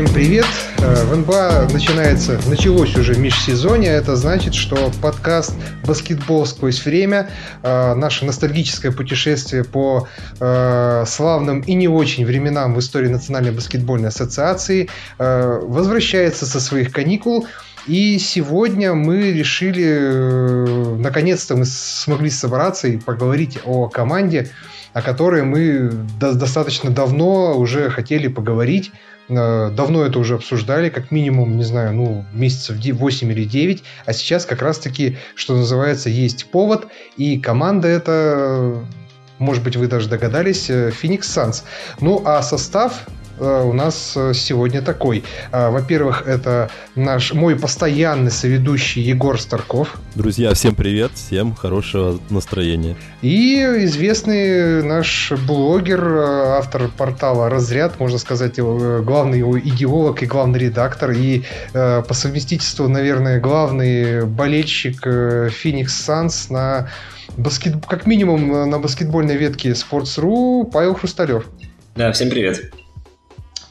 Всем привет! Э, в НБА начинается, началось уже межсезонье. Это значит, что подкаст «Баскетбол сквозь время», э, наше ностальгическое путешествие по э, славным и не очень временам в истории Национальной баскетбольной ассоциации, возвращается со своих каникул. И сегодня мы решили, наконец-то мы смогли собраться и поговорить о команде, о которой мы достаточно давно уже хотели поговорить. Э, давно это уже обсуждали, как минимум, не знаю, ну, месяцев 8 или 9, а сейчас как раз-таки, что называется, есть повод, и команда это, может быть, вы даже догадались, э, Phoenix Suns. Ну, а состав Э, у нас э, сегодня такой. Э, во-первых, это наш мой постоянный соведущий Егор Старков. Друзья, всем привет, всем хорошего настроения. И известный наш блогер, автор портала «Разряд», можно сказать, главный его идеолог и главный редактор, и по совместительству, наверное, главный болельщик Phoenix Suns на баскет... как минимум на баскетбольной ветке Sports.ru Павел Хрусталев. Да, всем привет.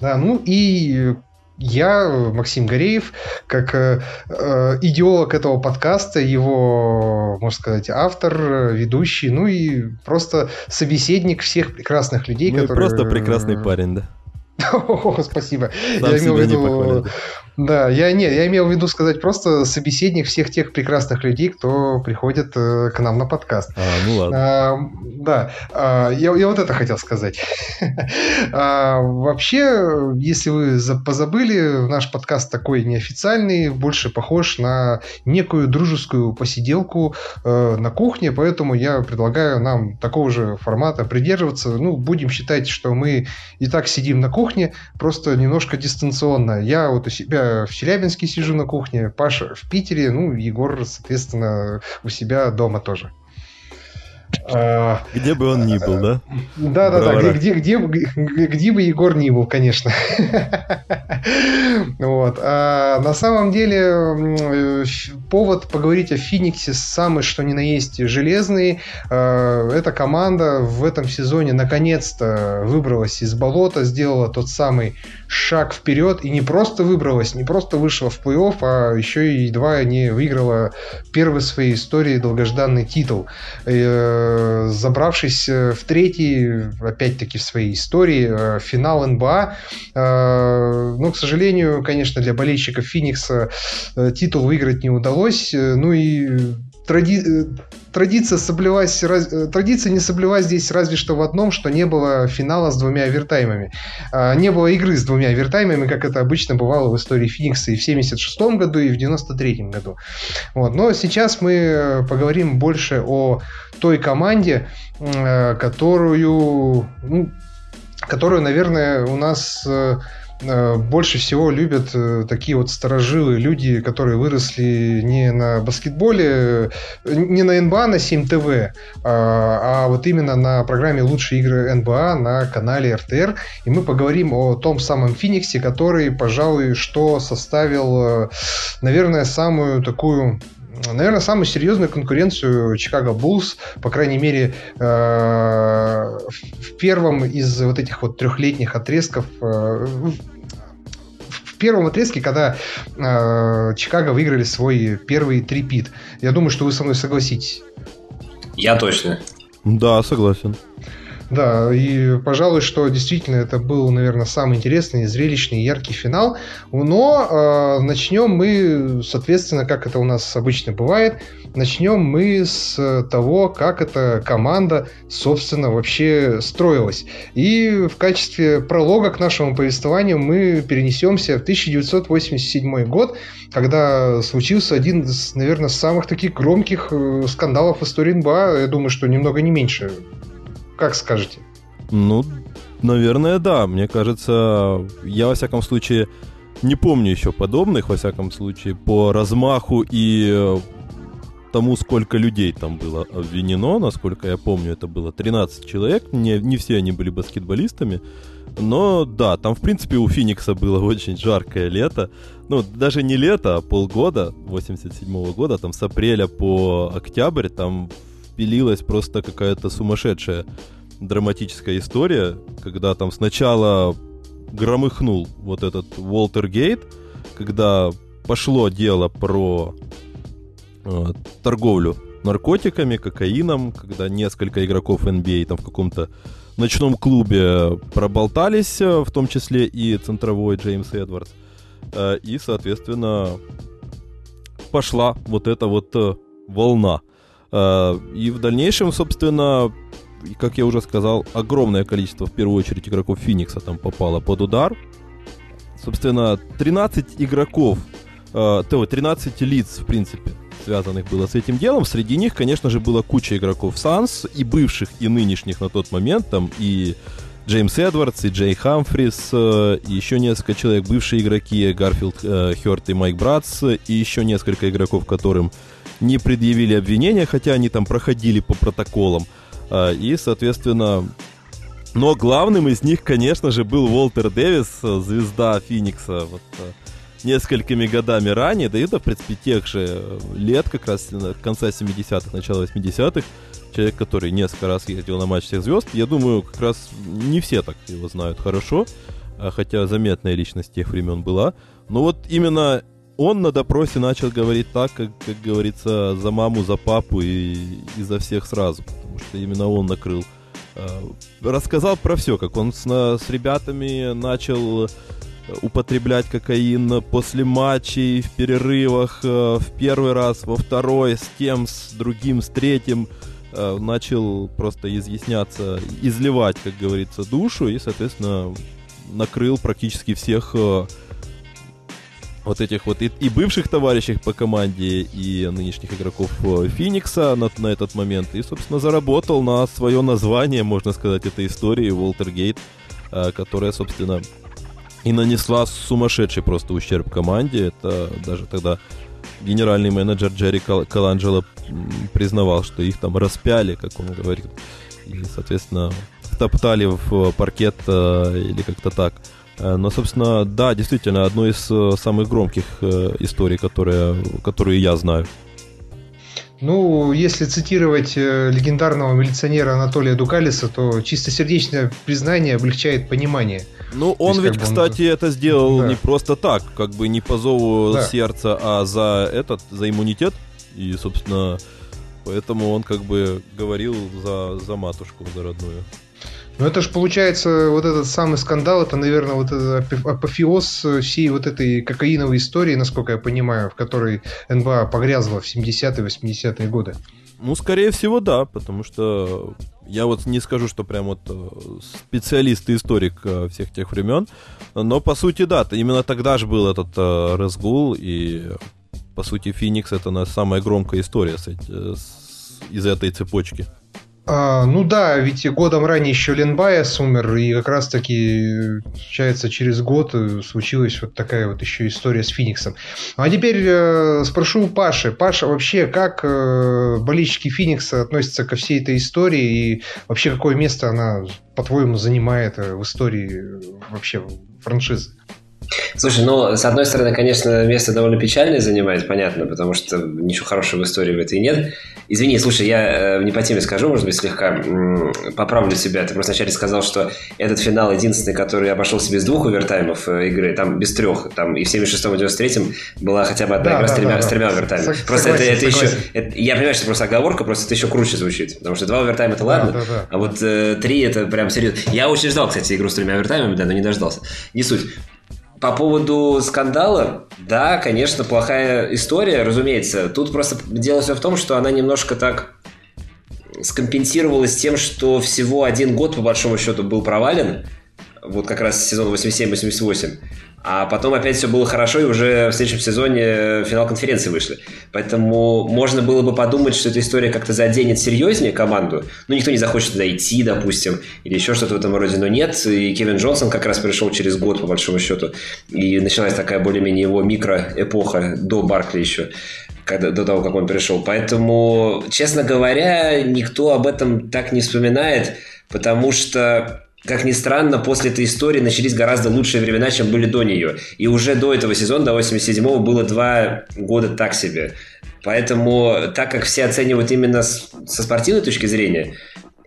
Да, ну и я, Максим Гореев, как э, э, идеолог этого подкаста, его, можно сказать, автор, ведущий, ну и просто собеседник всех прекрасных людей, ну которые... просто прекрасный парень, да. О, спасибо. Сам я имел в виду да, я не, я имел в виду сказать просто собеседник всех тех прекрасных людей, кто приходит э, к нам на подкаст. А, ну ладно. А, да, а, я, я вот это хотел сказать. а, вообще, если вы позабыли, наш подкаст такой неофициальный, больше похож на некую дружескую посиделку э, на кухне, поэтому я предлагаю нам такого же формата придерживаться. Ну, будем считать, что мы и так сидим на кухне, просто немножко дистанционно. Я вот у себя в Челябинске сижу на кухне, Паша в Питере, ну, Егор, соответственно, у себя дома тоже. А, где бы он ни был, да? Да, да, да. Где, где, где, где бы Егор ни был, конечно. Вот. А на самом деле повод поговорить о Фениксе самый что ни на есть железный. А, эта команда в этом сезоне наконец-то выбралась из болота, сделала тот самый шаг вперед и не просто выбралась, не просто вышла в плей-офф, а еще и едва не выиграла первый в своей истории долгожданный титул. Э, забравшись э, в третий, опять-таки в своей истории, э, финал НБА. Но, к сожалению, конечно, для болельщиков Феникса титул выиграть не удалось. Ну и тради... Э, традиция, соблюлась. Э, традиция не соблюлась здесь разве что в одном, что не было финала с двумя овертаймами. А, не было игры с двумя овертаймами, как это обычно бывало в истории Феникса и в 76 году, и в 93 году. Вот. Но сейчас мы поговорим больше о той команде, э, которую, ну, которую, наверное, у нас больше всего любят э, такие вот старожилы, люди, которые выросли не на баскетболе, не на НБА на 7 ТВ, а, а вот именно на программе «Лучшие игры НБА» на канале РТР. И мы поговорим о том самом Фениксе, который, пожалуй, что составил, э, наверное, самую такую наверное, самую серьезную конкуренцию Чикаго Буллс, по крайней мере, э, в первом из вот этих вот трехлетних отрезков э, в первом отрезке, когда э, Чикаго выиграли свой первый трипит. Я думаю, что вы со мной согласитесь. Я точно. Да, согласен. Да, и пожалуй, что действительно это был, наверное, самый интересный, зрелищный, яркий финал. Но э, начнем мы, соответственно, как это у нас обычно бывает, начнем мы с того, как эта команда, собственно, вообще строилась. И в качестве пролога к нашему повествованию мы перенесемся в 1987 год, когда случился один из, наверное, самых таких громких э, скандалов в истории НБА. Я думаю, что немного не меньше как скажете? Ну, наверное, да. Мне кажется, я, во всяком случае, не помню еще подобных, во всяком случае, по размаху и э, тому, сколько людей там было обвинено, насколько я помню, это было 13 человек, не, не все они были баскетболистами, но да, там, в принципе, у Феникса было очень жаркое лето, ну, даже не лето, а полгода, 87 -го года, там с апреля по октябрь, там пилилась просто какая-то сумасшедшая драматическая история, когда там сначала громыхнул вот этот Уолтер Гейт, когда пошло дело про э, торговлю наркотиками, кокаином, когда несколько игроков NBA там в каком-то ночном клубе проболтались, э, в том числе и центровой Джеймс Эдвардс. Э, и, соответственно, пошла вот эта вот э, волна. И в дальнейшем, собственно, как я уже сказал, огромное количество, в первую очередь, игроков Феникса там попало под удар. Собственно, 13 игроков, 13 лиц, в принципе, связанных было с этим делом. Среди них, конечно же, была куча игроков Санс, и бывших, и нынешних на тот момент, там и Джеймс Эдвардс, и Джей Хамфрис, э, и еще несколько человек, бывшие игроки, Гарфилд э, Хёрт и Майк Братс, и еще несколько игроков, которым не предъявили обвинения, хотя они там проходили по протоколам. Э, и, соответственно, но главным из них, конечно же, был Уолтер Дэвис, звезда Феникса. Вот, несколькими годами ранее, да и это, в принципе, тех же лет, как раз конца 70-х, начала 80-х, человек, который несколько раз ездил на матч всех звезд, я думаю, как раз не все так его знают хорошо, а хотя заметная личность тех времен была, но вот именно он на допросе начал говорить так, как, как говорится, за маму, за папу и, и за всех сразу, потому что именно он накрыл. Э, рассказал про все, как он с, с ребятами начал употреблять кокаин после матчей, в перерывах, э, в первый раз, во второй, с тем, с другим, с третьим, э, начал просто изъясняться, изливать, как говорится, душу, и, соответственно, накрыл практически всех э, вот этих вот и, и бывших товарищей по команде, и нынешних игроков Феникса на, на этот момент, и, собственно, заработал на свое название, можно сказать, этой истории, Уолтер Гейт, которая, собственно, и нанесла сумасшедший просто ущерб команде. Это даже тогда генеральный менеджер Джерри Каланджело признавал, что их там распяли, как он говорит. И, соответственно, топтали в паркет э, или как-то так. Э, но, собственно, да, действительно, одно из э, самых громких историй, которые, которые я знаю. Ну, если цитировать легендарного милиционера Анатолия Дукалиса, то чистосердечное признание облегчает понимание – ну, он есть, ведь, кстати, он... это сделал да. не просто так, как бы не по зову да. сердца, а за этот, за иммунитет. И, собственно, поэтому он как бы говорил за, за матушку, за родную. Ну это же получается вот этот самый скандал, это, наверное, вот апофеоз всей вот этой кокаиновой истории, насколько я понимаю, в которой НБА погрязла в 70-е, 80-е годы. Ну, скорее всего, да, потому что я вот не скажу, что прям вот э, специалист и историк э, всех тех времен, но по сути, да, именно тогда же был этот э, разгул, и по сути Феникс это на самая громкая история с, с, из этой цепочки. А, ну да, ведь годом ранее еще Ленбайес умер, и как раз таки, получается, через год случилась вот такая вот еще история с Фениксом. А теперь э, спрошу у Паши. Паша, вообще, как э, болельщики Феникса относятся ко всей этой истории, и вообще какое место она, по-твоему, занимает э, в истории вообще франшизы? Слушай, ну, с одной стороны, конечно, место довольно печальное занимает, понятно, потому что ничего хорошего в истории в этой нет. Извини, слушай, я э, не по теме скажу, может быть, слегка поправлю себя. Ты просто вначале сказал, что этот финал единственный, который обошелся без двух овертаймов э, игры, там без трех, там и в 76-м, и в 93-м была хотя бы одна да, игра да, с, тремя, да, с тремя овертаймами. С- просто согласен, это, это еще... Это, я понимаю, что это просто оговорка, просто это еще круче звучит, потому что два овертайма это ладно, да, да, да. а вот э, три это прям серьезно. Я очень ждал, кстати, игру с тремя овертаймами, да, но не дождался. Не суть. По поводу скандала, да, конечно, плохая история, разумеется. Тут просто дело все в том, что она немножко так скомпенсировалась тем, что всего один год, по большому счету, был провален. Вот как раз сезон 87-88. А потом опять все было хорошо, и уже в следующем сезоне финал конференции вышли. Поэтому можно было бы подумать, что эта история как-то заденет серьезнее команду. Ну, никто не захочет туда идти, допустим, или еще что-то в этом роде, но нет. И Кевин Джонсон как раз пришел через год, по большому счету. И началась такая более-менее его микроэпоха до Баркли еще когда, до того, как он пришел. Поэтому, честно говоря, никто об этом так не вспоминает, потому что как ни странно, после этой истории начались гораздо лучшие времена, чем были до нее. И уже до этого сезона, до 87-го, было два года так себе. Поэтому, так как все оценивают именно со спортивной точки зрения,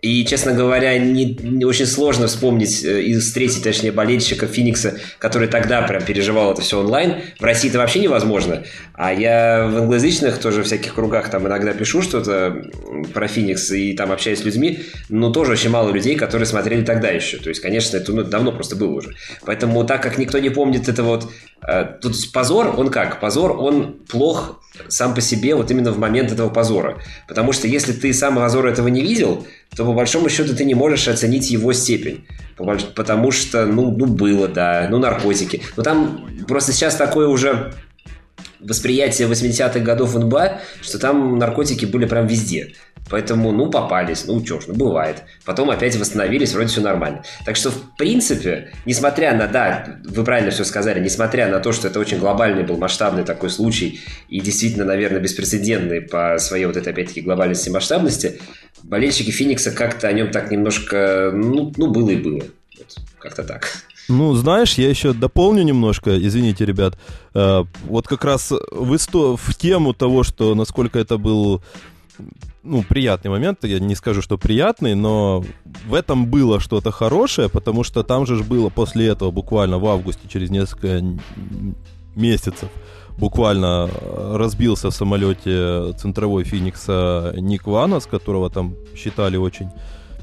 И, честно говоря, не, не очень сложно вспомнить э, и встретить, точнее, болельщика Феникса, который тогда прям переживал это все онлайн. В России это вообще невозможно. А я в англоязычных тоже всяких кругах там иногда пишу что-то про Феникс и там общаюсь с людьми, но тоже очень мало людей, которые смотрели тогда еще. То есть, конечно, это ну, давно просто было уже. Поэтому так как никто не помнит это вот... Э, тут позор, он как? Позор, он плох сам по себе вот именно в момент этого позора. Потому что если ты сам позора этого не видел, то по большому счету ты не можешь оценить его степень. Потому что, ну, ну было, да, ну, наркотики. Но там просто сейчас такое уже восприятие 80-х годов НБА, что там наркотики были прям везде. Поэтому, ну, попались, ну, чё ж, ну, бывает. Потом опять восстановились, вроде все нормально. Так что, в принципе, несмотря на, да, вы правильно все сказали, несмотря на то, что это очень глобальный был масштабный такой случай, и действительно, наверное, беспрецедентный по своей вот этой, опять-таки, глобальности и масштабности, болельщики Феникса как-то о нем так немножко, ну, ну было и было. Вот, как-то так. Ну, знаешь, я еще дополню немножко, извините, ребят. Э, вот как раз в, исто... в тему того, что насколько это был ну, приятный момент, я не скажу, что приятный, но в этом было что-то хорошее, потому что там же было после этого буквально в августе, через несколько месяцев, буквально разбился в самолете центровой Феникса Ник Ванос, которого там считали очень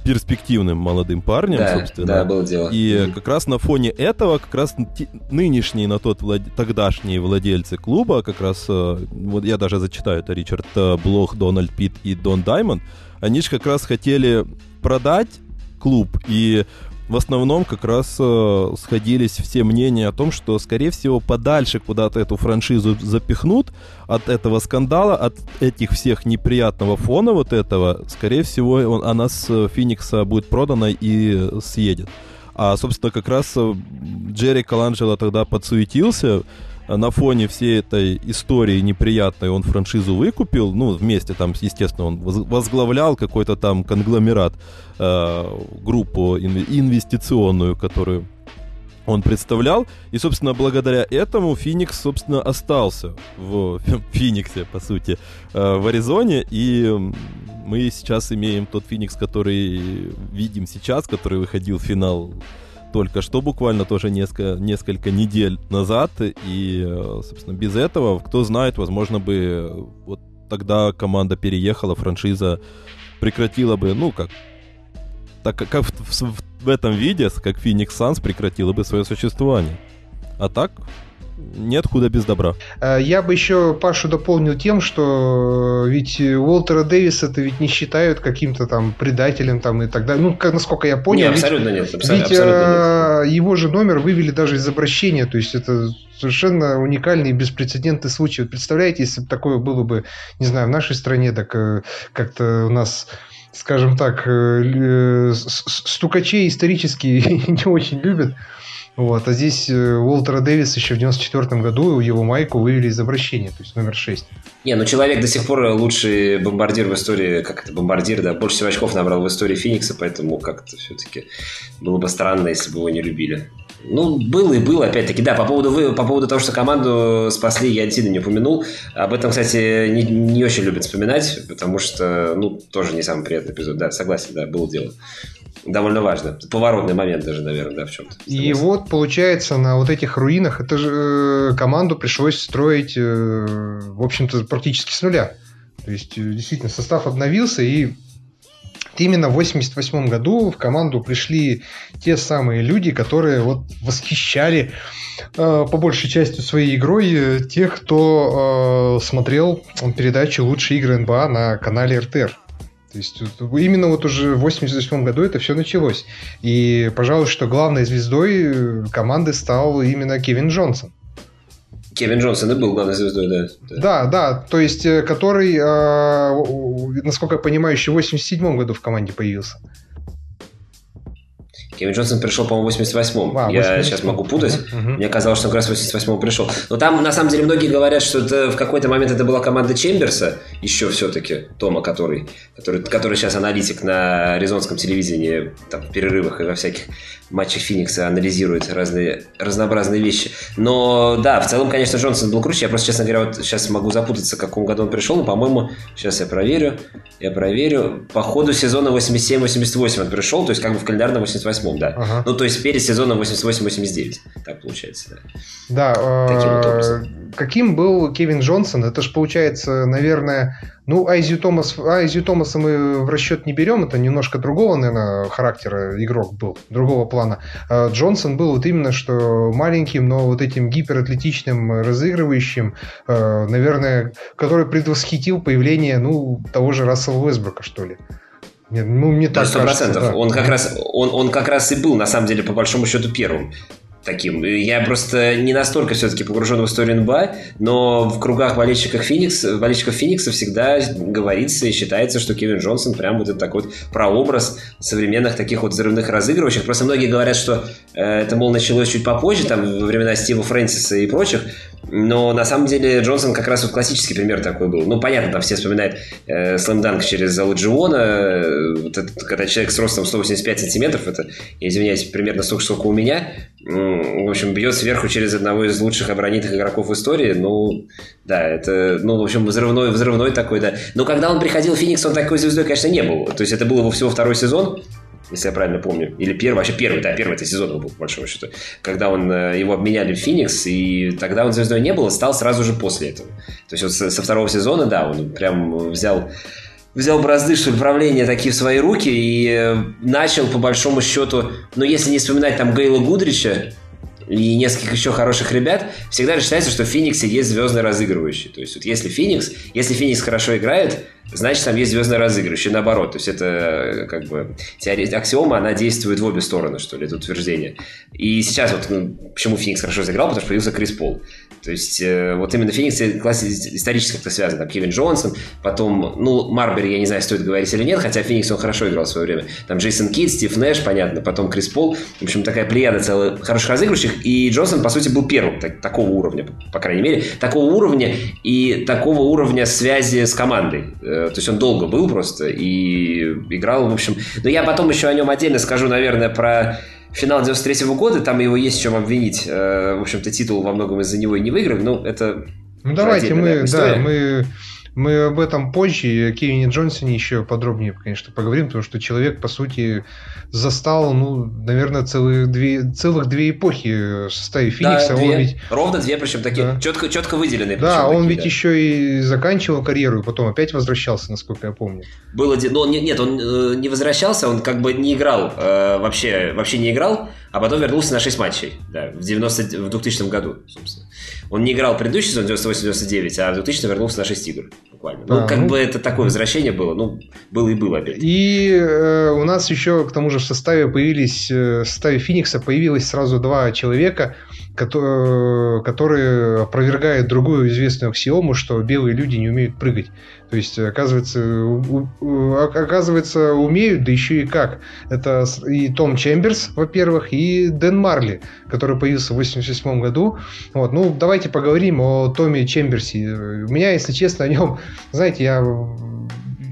перспективным молодым парнем, да, собственно. Да, было дело. И mm-hmm. как раз на фоне этого, как раз нынешние на тот влад... тогдашние владельцы клуба, как раз, э, вот я даже зачитаю, это Ричард э, Блох, Дональд Питт и Дон Даймонд, они же как раз хотели продать клуб и в основном как раз э, сходились все мнения о том, что, скорее всего, подальше куда-то эту франшизу запихнут от этого скандала, от этих всех неприятного фона вот этого, скорее всего, он, она с Феникса будет продана и съедет. А, собственно, как раз э, Джерри Каланджело тогда подсуетился, на фоне всей этой истории неприятной он франшизу выкупил, ну, вместе там, естественно, он возглавлял какой-то там конгломерат, э, группу инвестиционную, которую он представлял. И, собственно, благодаря этому Феникс, собственно, остался в Фениксе, по сути, э, в Аризоне. И мы сейчас имеем тот Феникс, который видим сейчас, который выходил в финал только что буквально тоже несколько, несколько недель назад. И, э, собственно, без этого, кто знает, возможно бы вот тогда команда переехала, франшиза прекратила бы, ну, как так как в, в, в этом виде, как Phoenix Suns прекратила бы свое существование. А так, нет худа без добра. Э, я бы еще Пашу дополнил тем, что э, ведь Уолтера Дэвиса это ведь не считают каким-то там предателем там и так далее. Ну, как, насколько я понял. Не, абсолютно ведь, нет. Абсолютно, ведь абсолютно нет. его же номер вывели даже из обращения. То есть это совершенно уникальный и беспрецедентный случай. Вот представляете, если бы такое было бы, не знаю, в нашей стране, так э, как-то у нас скажем так, стукачей исторически не очень любят. Вот, а здесь э, Уолтера Дэвис еще в 94 году его майку вывели из обращения, то есть номер 6. Не, ну человек до сих пор лучший бомбардир в истории, как это, бомбардир, да, больше всего очков набрал в истории Феникса, поэтому как-то все-таки было бы странно, если бы его не любили. Ну, было и было, опять-таки, да, по поводу, по поводу того, что команду спасли, я действительно не упомянул. Об этом, кстати, не, не очень любят вспоминать, потому что, ну, тоже не самый приятный эпизод. Да, согласен, да, было дело довольно важно. Поворотный момент даже, наверное, да, в чем-то. И вот, получается, на вот этих руинах это же э, команду пришлось строить, э, в общем-то, практически с нуля. То есть, э, действительно, состав обновился, и именно в 88 году в команду пришли те самые люди, которые вот восхищали по большей части своей игрой тех, кто смотрел передачу «Лучшие игры НБА» на канале РТР. То есть именно вот уже в 88 году это все началось. И, пожалуй, что главной звездой э, команды стал именно Кевин Джонсон. Кевин Джонсон и был главной звездой, да. Да, да, то есть э, который, э, насколько я понимаю, еще в 87 году в команде появился. Кевин Джонсон пришел, по-моему, в 88-м. А, Я сейчас могу путать. Uh-huh. Мне казалось, что он как раз в 88-м пришел. Но там, на самом деле, многие говорят, что это, в какой-то момент это была команда Чемберса, еще все-таки, Тома, который, который, который сейчас аналитик на аризонском телевидении, там, в перерывах и во всяких матчах Феникса анализирует разные, разнообразные вещи. Но да, в целом, конечно, Джонсон был круче. Я просто, честно говоря, вот сейчас могу запутаться, в каком году он пришел, но, по-моему, сейчас я проверю, я проверю. По ходу сезона 87-88 он пришел, то есть как бы в календарном 88-м, да. Ага. Ну, то есть перед сезоном 88-89. Так получается, да. Да, Таким вот образом. каким был Кевин Джонсон? Это же получается, наверное, ну, Айзю, Томас, Айзю Томаса мы в расчет не берем, это немножко другого, наверное, характера игрок был, другого плана. А Джонсон был вот именно что маленьким, но вот этим гиператлетичным разыгрывающим, э, наверное, который предвосхитил появление, ну, того же Рассела Уэсбрука, что ли. Ну, мне так 100%. Кажется, да. Он как раз он, он как раз и был, на самом деле, по большому счету, первым таким. Я просто не настолько все-таки погружен в историю НБА, но в кругах болельщиков, Феникс, болельщиков Феникса всегда говорится и считается, что Кевин Джонсон прям вот это такой вот прообраз современных таких вот взрывных разыгрывающих. Просто многие говорят, что э, это, мол, началось чуть попозже, там, во времена Стива Фрэнсиса и прочих, но на самом деле Джонсон как раз вот классический пример такой был. Ну, понятно, там все вспоминают э, слэмданк через Алладжиона, э, вот когда человек с ростом 185 сантиметров, это, я извиняюсь, примерно столько, сколько у меня, в общем, бьет сверху через одного из лучших оборонительных игроков истории, ну, да, это, ну, в общем, взрывной, взрывной такой, да. Но когда он приходил в Феникс, он такой звездой, конечно, не был. То есть это был его всего второй сезон, если я правильно помню. Или первый, вообще первый, да, первый это сезон был, по большому счету. Когда он, э, его обменяли в Феникс, и тогда он звездой не был, стал сразу же после этого. То есть вот со второго сезона, да, он прям взял взял бразды что управления такие в свои руки и э, начал, по большому счету, ну, если не вспоминать там Гейла Гудрича, и нескольких еще хороших ребят, всегда считается, что в Фениксе есть звездный разыгрывающий. То есть вот если Феникс, если Феникс хорошо играет, значит там есть звездный разыгрывающий, наоборот. То есть это э, как бы теория, аксиома, она действует в обе стороны, что ли, это утверждение. И сейчас вот ну, почему Феникс хорошо сыграл, потому что появился Крис Пол. То есть э, вот именно Феникс класс исторически как-то связан. Там Кевин Джонсон, потом, ну, Марбери, я не знаю, стоит говорить или нет, хотя Феникс он хорошо играл в свое время. Там Джейсон Кит, Стив Нэш, понятно, потом Крис Пол. В общем, такая плеяда целых хороших разыгрывающих. И Джонсон, по сути, был первым так, такого уровня, по крайней мере, такого уровня и такого уровня связи с командой. Э, то есть он долго был просто и играл, в общем. Но я потом еще о нем отдельно скажу, наверное, про финал 93 -го года, там его есть в чем обвинить. Э, в общем-то, титул во многом из-за него и не выиграли, но это... Ну, давайте мы, да, мы мы об этом позже, о Кевине Джонсоне еще подробнее, конечно, поговорим, потому что человек, по сути, застал, ну, наверное, целых две, целых две эпохи в составе Феникса. Да, две. Он ведь... Ровно две, причем такие да. четко, четко выделенные. Да, он такие, ведь да. еще и заканчивал карьеру, и потом опять возвращался, насколько я помню. Было, но нет, нет, он э, не возвращался, он как бы не играл, э, вообще, вообще не играл, а потом вернулся на 6 матчей, да, в, 90, в 2000 году, собственно. Он не играл предыдущий сезон 98-99, а в 2000 вернулся на 6 игр буквально. Ну, а, как ну, бы это такое возвращение было, ну, было и было опять. И э, у нас еще, к тому же, в составе появились, э, в составе Феникса появилось сразу два человека, которые, опровергают другую известную аксиому, что белые люди не умеют прыгать. То есть, оказывается, оказывается, умеют, да еще и как. Это и Том Чемберс, во-первых, и Дэн Марли, который появился в 1988 году. Вот, ну, давайте поговорим о Томе Чемберсе. У меня, если честно, о нем, знаете, я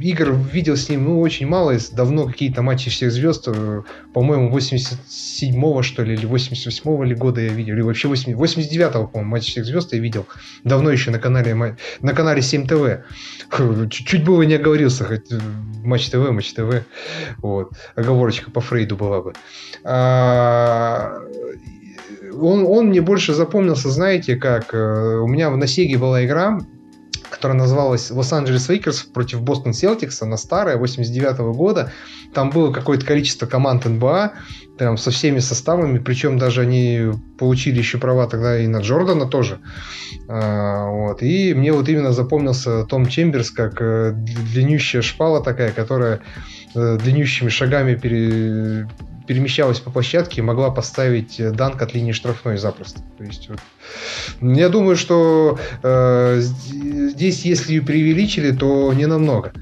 игр видел с ним, ну, очень мало, давно какие-то матчи всех звезд, э, по-моему, 87-го, что ли, или 88-го ли года я видел, или вообще 89-го, по-моему, матч всех звезд я видел, давно еще на канале, на канале 7 ТВ. Чуть было не оговорился, хоть э, Матч ТВ, Матч ТВ, вот, оговорочка по Фрейду была бы. А, он, он мне больше запомнился, знаете, как э, у меня на Сеге была игра, которая называлась Лос-Анджелес Лейкерс против Бостон Селтикс, она старая, 89 -го года. Там было какое-то количество команд НБА, прям со всеми составами, причем даже они получили еще права тогда и на Джордана тоже. А, вот. И мне вот именно запомнился Том Чемберс как э, длиннющая шпала такая, которая э, длиннющими шагами пере, перемещалась по площадке и могла поставить э, данк от линии штрафной запросто. То есть, вот, я думаю, что э, здесь, если преувеличили, то не намного.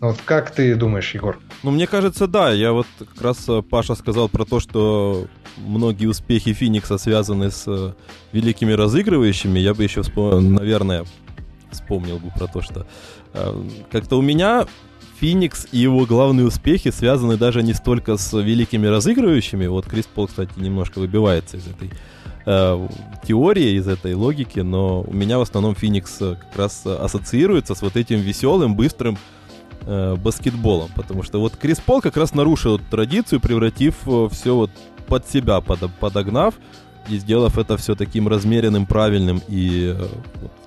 Вот как ты думаешь, Егор? Ну, мне кажется, да. Я вот как раз э, Паша сказал про то, что многие успехи Феникса связаны с э, великими разыгрывающими. Я бы еще вспомнил, наверное, вспомнил бы про то, что как-то у меня Феникс и его главные успехи связаны даже не столько с великими разыгрывающими. Вот Крис Пол, кстати, немножко выбивается из этой э, теории, из этой логики, но у меня в основном Феникс э, как раз ассоциируется с вот этим веселым, быстрым э, баскетболом. Потому что вот Крис Пол как раз нарушил традицию, превратив э, все вот под себя, под, подогнав и сделав это все таким размеренным, правильным и э,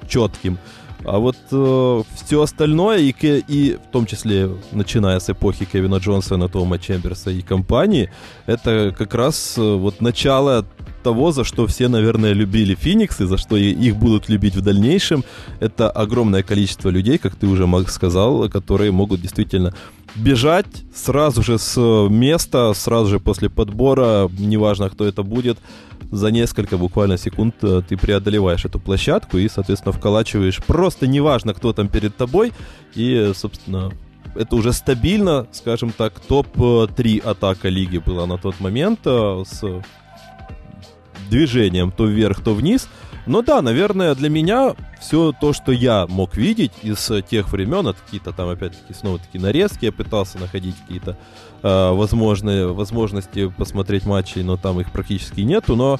четким. А вот э, все остальное, и, и в том числе начиная с эпохи Кевина Джонсона, Тома Чемберса и компании, это как раз э, вот начало того, за что все, наверное, любили Феникс и за что их будут любить в дальнейшем. Это огромное количество людей, как ты уже сказал, которые могут действительно бежать сразу же с места, сразу же после подбора, неважно, кто это будет, за несколько буквально секунд э, ты преодолеваешь эту площадку и, соответственно, вколачиваешь просто неважно, кто там перед тобой. И, собственно, это уже стабильно, скажем так, топ-3 атака лиги была на тот момент э, с движением то вверх, то вниз. Но да, наверное, для меня все то, что я мог видеть из тех времен, это какие-то там, опять-таки, снова-таки нарезки, я пытался находить какие-то э, возможные возможности посмотреть матчи, но там их практически нету, но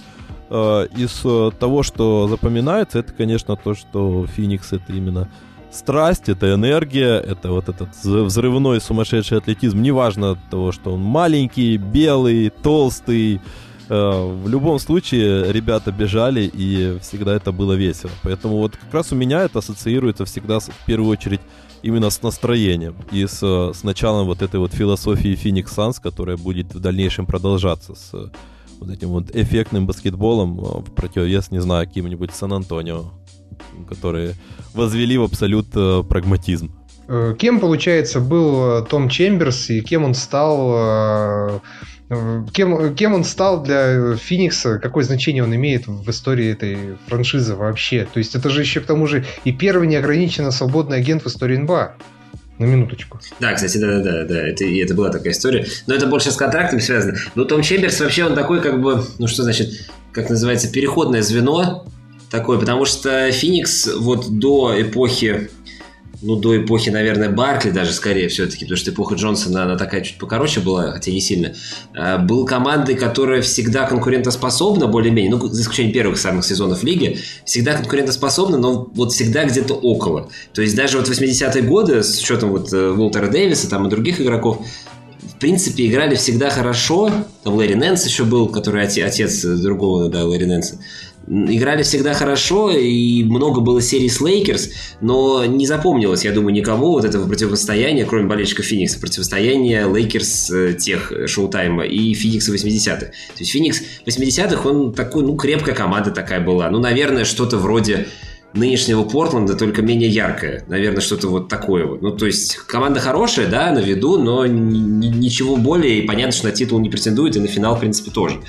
э, из того, что запоминается, это, конечно, то, что Феникс это именно страсть, это энергия, это вот этот взрывной сумасшедший атлетизм, неважно от того, что он маленький, белый, толстый, Э, в любом случае ребята бежали, и всегда это было весело. Поэтому вот как раз у меня это ассоциируется всегда в первую очередь именно с настроением и с, с началом вот этой вот философии Phoenix Suns, которая будет в дальнейшем продолжаться с вот этим вот эффектным баскетболом э, в противовес, не знаю, каким-нибудь Сан-Антонио, которые возвели в абсолют э, прагматизм. Кем, получается, был Том Чемберс и кем он стал Кем, кем он стал для Феникса, какое значение он имеет в истории этой франшизы вообще? То есть это же еще к тому же и первый неограниченно свободный агент в истории НБА. На минуточку. Да, кстати, да, да, да, да, это, и это была такая история. Но это больше с контрактом связано. Но Том Чемберс вообще он такой, как бы, ну что значит, как называется, переходное звено такое, потому что Феникс вот до эпохи ну, до эпохи, наверное, Баркли даже скорее все-таки, потому что эпоха Джонсона, она такая чуть покороче была, хотя не сильно, а, был командой, которая всегда конкурентоспособна, более-менее, ну, за исключением первых самых сезонов лиги, всегда конкурентоспособна, но вот всегда где-то около. То есть даже вот 80-е годы, с учетом вот э, Уолтера Дэвиса там и других игроков, в принципе, играли всегда хорошо. Там Ларри Нэнс еще был, который отец другого, да, Ларри Нэнса играли всегда хорошо, и много было серий с Лейкерс, но не запомнилось, я думаю, никого вот этого противостояния, кроме болельщиков Феникса, противостояние Лейкерс э, тех э, шоу-тайма и Феникса 80-х. То есть Феникс 80-х, он такой, ну, крепкая команда такая была. Ну, наверное, что-то вроде нынешнего Портленда, только менее яркое. Наверное, что-то вот такое вот. Ну, то есть, команда хорошая, да, на виду, но ничего более, и понятно, что на титул не претендует, и на финал, в принципе, тоже.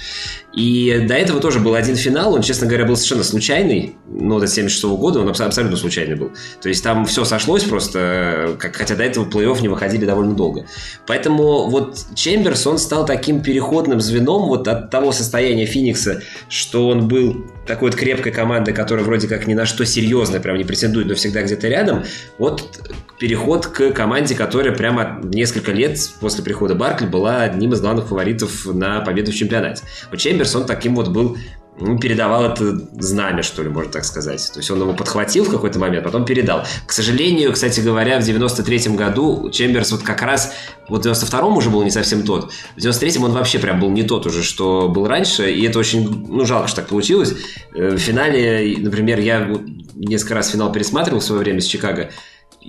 И до этого тоже был один финал, он, честно говоря, был совершенно случайный, ну, до 76 -го года он абсолютно случайный был. То есть там все сошлось просто, как, хотя до этого плей-офф не выходили довольно долго. Поэтому вот Чемберс, он стал таким переходным звеном вот от того состояния Феникса, что он был такой вот крепкой командой, которая вроде как ни на что серьезно прям не претендует, но всегда где-то рядом, вот переход к команде, которая прямо несколько лет после прихода Баркли была одним из главных фаворитов на победу в чемпионате. Вот Чемберс, он таким вот был ну, передавал это знамя, что ли, можно так сказать. То есть он его подхватил в какой-то момент, потом передал. К сожалению, кстати говоря, в 93-м году Чемберс вот как раз, вот в 92-м уже был не совсем тот, в 93-м он вообще прям был не тот уже, что был раньше, и это очень, ну, жалко, что так получилось. Э, в финале, например, я несколько раз финал пересматривал в свое время с Чикаго,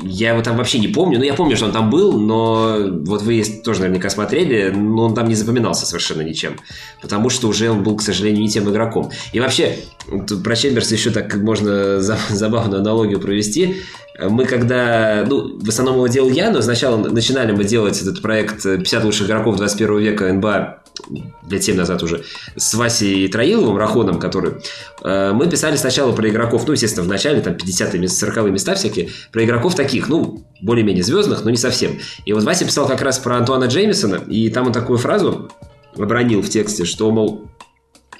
я его там вообще не помню. Ну, я помню, что он там был, но вот вы тоже наверняка смотрели, но он там не запоминался совершенно ничем. Потому что уже он был, к сожалению, не тем игроком. И вообще, про Чемберса еще так можно забавную аналогию провести. Мы когда, ну, в основном его делал я, но сначала начинали мы делать этот проект 50 лучших игроков 21 века НБА лет 7 назад уже, с Васей Троиловым, Рахоном, который, э, мы писали сначала про игроков, ну, естественно, в начале, там, 50-е, 40-е места всякие, про игроков таких, ну, более-менее звездных, но не совсем. И вот Вася писал как раз про Антуана Джеймисона, и там он такую фразу обронил в тексте, что, мол,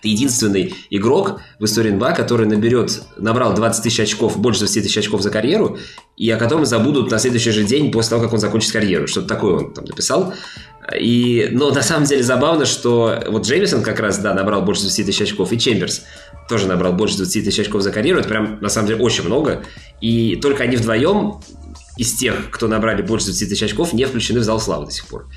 Это единственный игрок в истории НБА, который наберет, набрал 20 тысяч очков, больше 20 тысяч очков за карьеру, и о котором забудут на следующий же день после того, как он закончит карьеру. Что-то такое он там написал. И, но на самом деле забавно, что вот Джеймисон как раз, да, набрал больше 20 тысяч очков, и Чемберс тоже набрал больше 20 тысяч очков за карьеру. Это прям, на самом деле, очень много. И только они вдвоем из тех, кто набрали больше 20 тысяч очков, не включены в зал славы до сих пор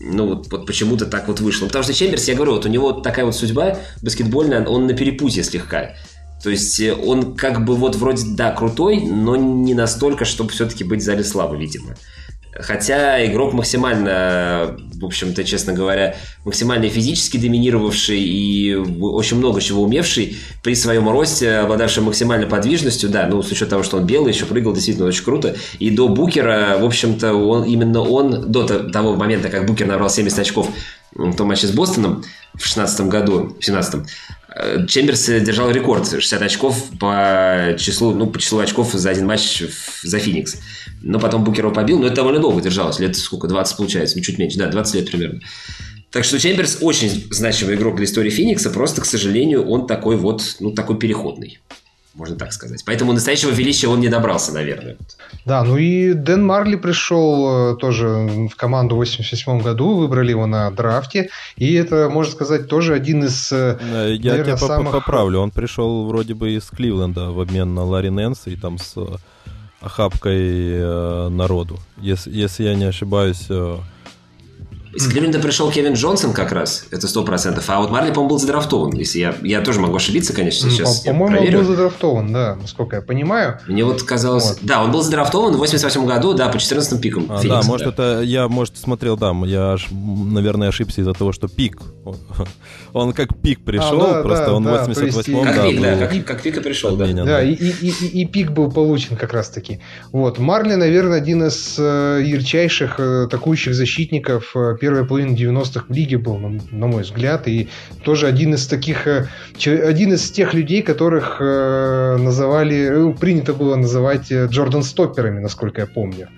ну вот, вот почему-то так вот вышло. Потому что Чемберс, я говорю, вот у него такая вот судьба баскетбольная, он на перепутье слегка. То есть э, он как бы вот вроде, да, крутой, но не настолько, чтобы все-таки быть зале славы, видимо. Хотя игрок максимально, в общем-то, честно говоря, максимально физически доминировавший и очень много чего умевший при своем росте, обладавший максимальной подвижностью, да, ну, с учетом того, что он белый, еще прыгал действительно очень круто. И до Букера, в общем-то, он, именно он, до того момента, как Букер набрал 70 очков в том матче с Бостоном в 16 году, в 17 Э, Чемберс держал рекорд 60 очков по числу, ну, по числу очков за один матч за Феникс. Но потом Букер его побил, но это довольно долго держалось, лет сколько, 20 получается, ну, чуть меньше, да, 20 лет примерно. Так что Чемберс очень значимый игрок для истории Феникса, просто, к сожалению, он такой вот, ну, такой переходный можно так сказать. Поэтому настоящего величия он не добрался, наверное. Да, ну и Дэн Марли пришел э, тоже в команду в 88 году, выбрали его на драфте, и это, можно сказать, тоже один из, э, Я наверное, тебя самых... поправлю, он пришел вроде бы из Кливленда в обмен на Ларри Нэнса и там с э, охапкой народу. Если, если я не ошибаюсь, из Кливленда пришел Кевин Джонсон как раз, это сто процентов. А вот Марли, по-моему, был задрафтован. Если я, я тоже могу ошибиться, конечно, сейчас По- По-моему, он был задрафтован, да, насколько я понимаю. Мне вот казалось... Вот. Да, он был задрафтован в 88 году, да, по 14 пикам. А, Феникс, да, может, да. это... Я, может, смотрел, да, я, наверное, ошибся из-за того, что пик. Он как пик пришел, а, да, просто да, он в 88-м, да, пик, да, как, как пик и пришел, да. Да, да. И, и, и, и пик был получен как раз-таки. Вот. Марли, наверное, один из э, ярчайших э, атакующих защитников э, первой половины 90-х в лиге был, на, на мой взгляд, и тоже один из таких, э, один из тех людей, которых э, называли, э, принято было называть Джордан Стопперами, насколько я помню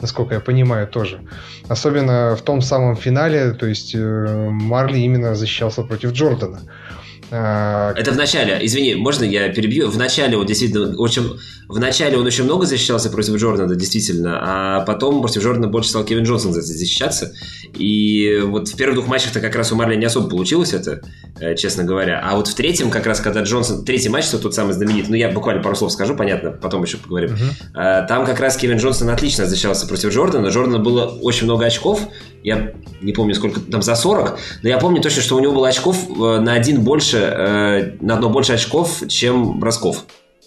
насколько я понимаю, тоже. Особенно в том самом финале, то есть Марли именно защищался против Джордана. А, Это в начале, извини, можно я перебью? В начале он действительно очень... В начале он очень много защищался против Джордана, действительно, а потом против Джордана больше стал Кевин Джонсон защищаться. И вот в первых двух матчах-то как раз у Марли не особо получилось это, э, честно говоря. А вот в третьем, как раз, когда Джонсон... Третий матч, что тот самый знаменитый, ну я буквально пару слов скажу, понятно, потом еще поговорим. Uh-huh. Там как раз Кевин Джонсон отлично защищался против Джордана. Джордана было очень много очков, я не помню сколько, там за 40, но я помню точно, что у него было очков э, на один больше, э, на одно больше очков, чем бросков.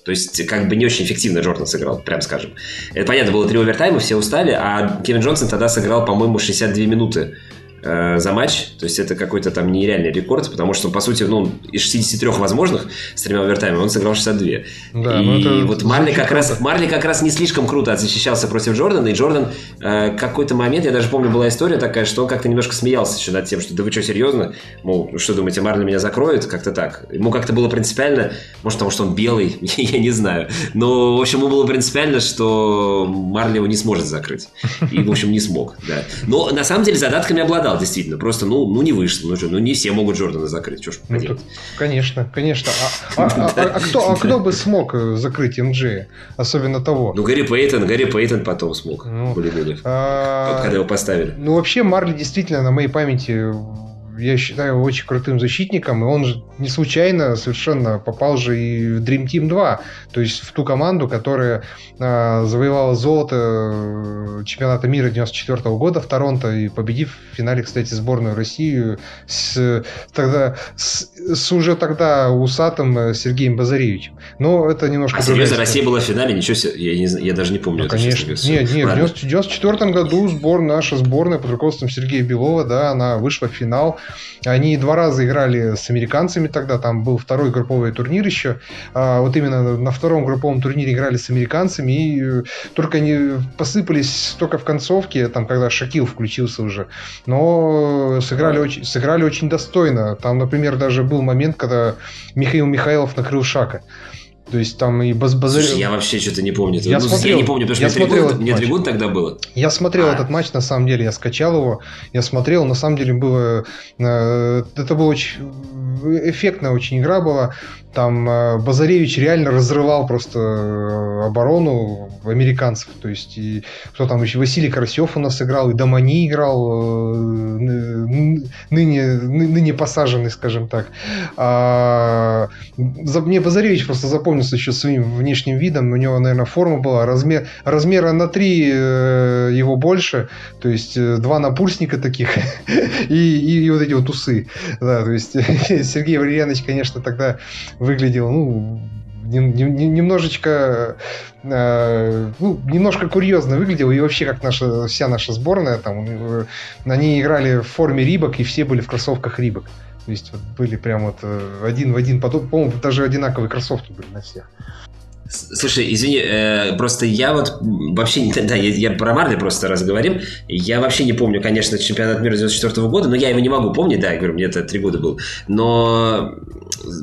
То есть, как бы не очень эффективно Джордан сыграл, прям скажем. Это понятно, было три овертайма, все устали, а Кевин Джонсон тогда сыграл, по-моему, 62 минуты э, за матч. То есть это какой-то там нереальный рекорд, потому что, по сути, ну, из 63 возможных с тремя овертаймами он сыграл 62. Да, и ну вот Марли как, раз, Марли как раз не слишком круто защищался против Джордана, и Джордан э, какой-то момент, я даже помню, была история такая, что он как-то немножко смеялся еще над тем, что да вы что, серьезно? Мол, что думаете, Марли меня закроет? Как-то так. Ему как-то было принципиально, может, потому что он белый, я не знаю. Но, в общем, ему было принципиально, что Марли его не сможет закрыть. И, в общем, не смог, да. Но, на самом деле, задатками обладал действительно. Просто, ну, ну не вышло. Ну, что, ну не все могут Джордана закрыть. Что ж ну, поделать. конечно, конечно. А, а, а, а, кто, а кто бы смог э, закрыть МДЖ? Особенно того. Ну, Гарри Пейтон, Гарри Пейтон потом смог. Ну, а... Когда его поставили. Ну, вообще, Марли действительно на моей памяти я считаю его очень крутым защитником, и он же не случайно совершенно попал же и в Dream Team 2, то есть в ту команду, которая э, завоевала золото э, чемпионата мира 94 -го года в Торонто и победив в финале, кстати, сборную России с, тогда, с, с уже тогда усатым э, Сергеем Базаревичем. Но это немножко... А серьезно, Россия была в финале? Ничего себе, я, не, я даже не помню. Ну, конечно. Это, нет, нет, в 94 году сбор, наша сборная под руководством Сергея Белова, да, она вышла в финал они два раза играли с американцами тогда, там был второй групповой турнир еще. А вот именно на втором групповом турнире играли с американцами, и э, только они посыпались только в концовке, там, когда Шакил включился уже. Но сыграли очень, сыграли очень достойно. Там, например, даже был момент, когда Михаил Михайлов накрыл Шака. То есть там и Баз Базарев... Слушай, я вообще что-то не помню. Я, ну, смотрел, я не помню, потому что я мне, смотрел года, мне три года тогда было. Я смотрел А. этот матч, на самом деле, я скачал его, я смотрел, на самом деле было... э, Это было очень... Эффектная очень игра была. Там э, Базаревич реально разрывал просто э, оборону американцев. То есть, и кто там еще? Василий Карасев у нас играл, и Домани играл, э, ны- ныне, ны- ныне посаженный, скажем так. А, мне Базаревич просто запомнился еще своим внешним видом. У него, наверное, форма была размер, размера на 3 его больше. То есть два напульсника таких и, и, и вот эти вот усы. Да, то есть Сергей Валерьянович, конечно, тогда выглядел, ну, нем- нем- нем- немножечко э, ну, немножко курьезно выглядел и вообще как наша вся наша сборная там э, они играли в форме Рибок и все были в кроссовках Рибок то есть вот были прям вот э, один в один подоб- по-моему даже одинаковые кроссовки были на всех Слушай, извини, э, просто я вот вообще не... Да, я, я про Марли просто раз. Я вообще не помню, конечно, чемпионат мира 94 года, но я его не могу помнить, да, я говорю, мне это три года было. Но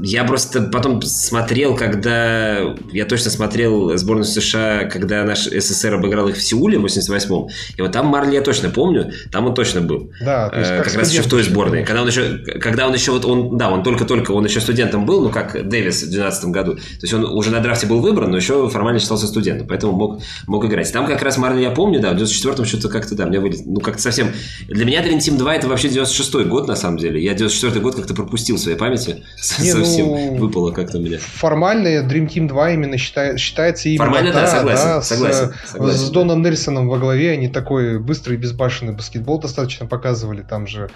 я просто потом смотрел, когда... Я точно смотрел сборную США, когда наш СССР обыграл их в Сеуле в 88-м. И вот там Марли я точно помню, там он точно был. да то есть Э, как как раз еще в той сборной. Когда он еще, когда он еще вот он, да, он только-только, он еще студентом был, ну как Дэвис в 2012 году. То есть он уже на драфте был выбран, но еще формально считался студентом, поэтому мог, мог играть. Там как раз Марли я помню, да, в 94-м что-то как-то, да, мне вылез. Ну как-то совсем... Для меня Dream Team 2 это вообще 96-й год, на самом деле. Я 94-й год как-то пропустил в своей памяти. С- Не, Совсем ну, выпало как-то меня. формально Dream Team 2 именно считает, считается именно Формально, да, согласен, да, с, согласен, э, согласен, с да. Доном Нельсоном во главе они такой быстрый безбашенный баскетбол достаточно показывали там же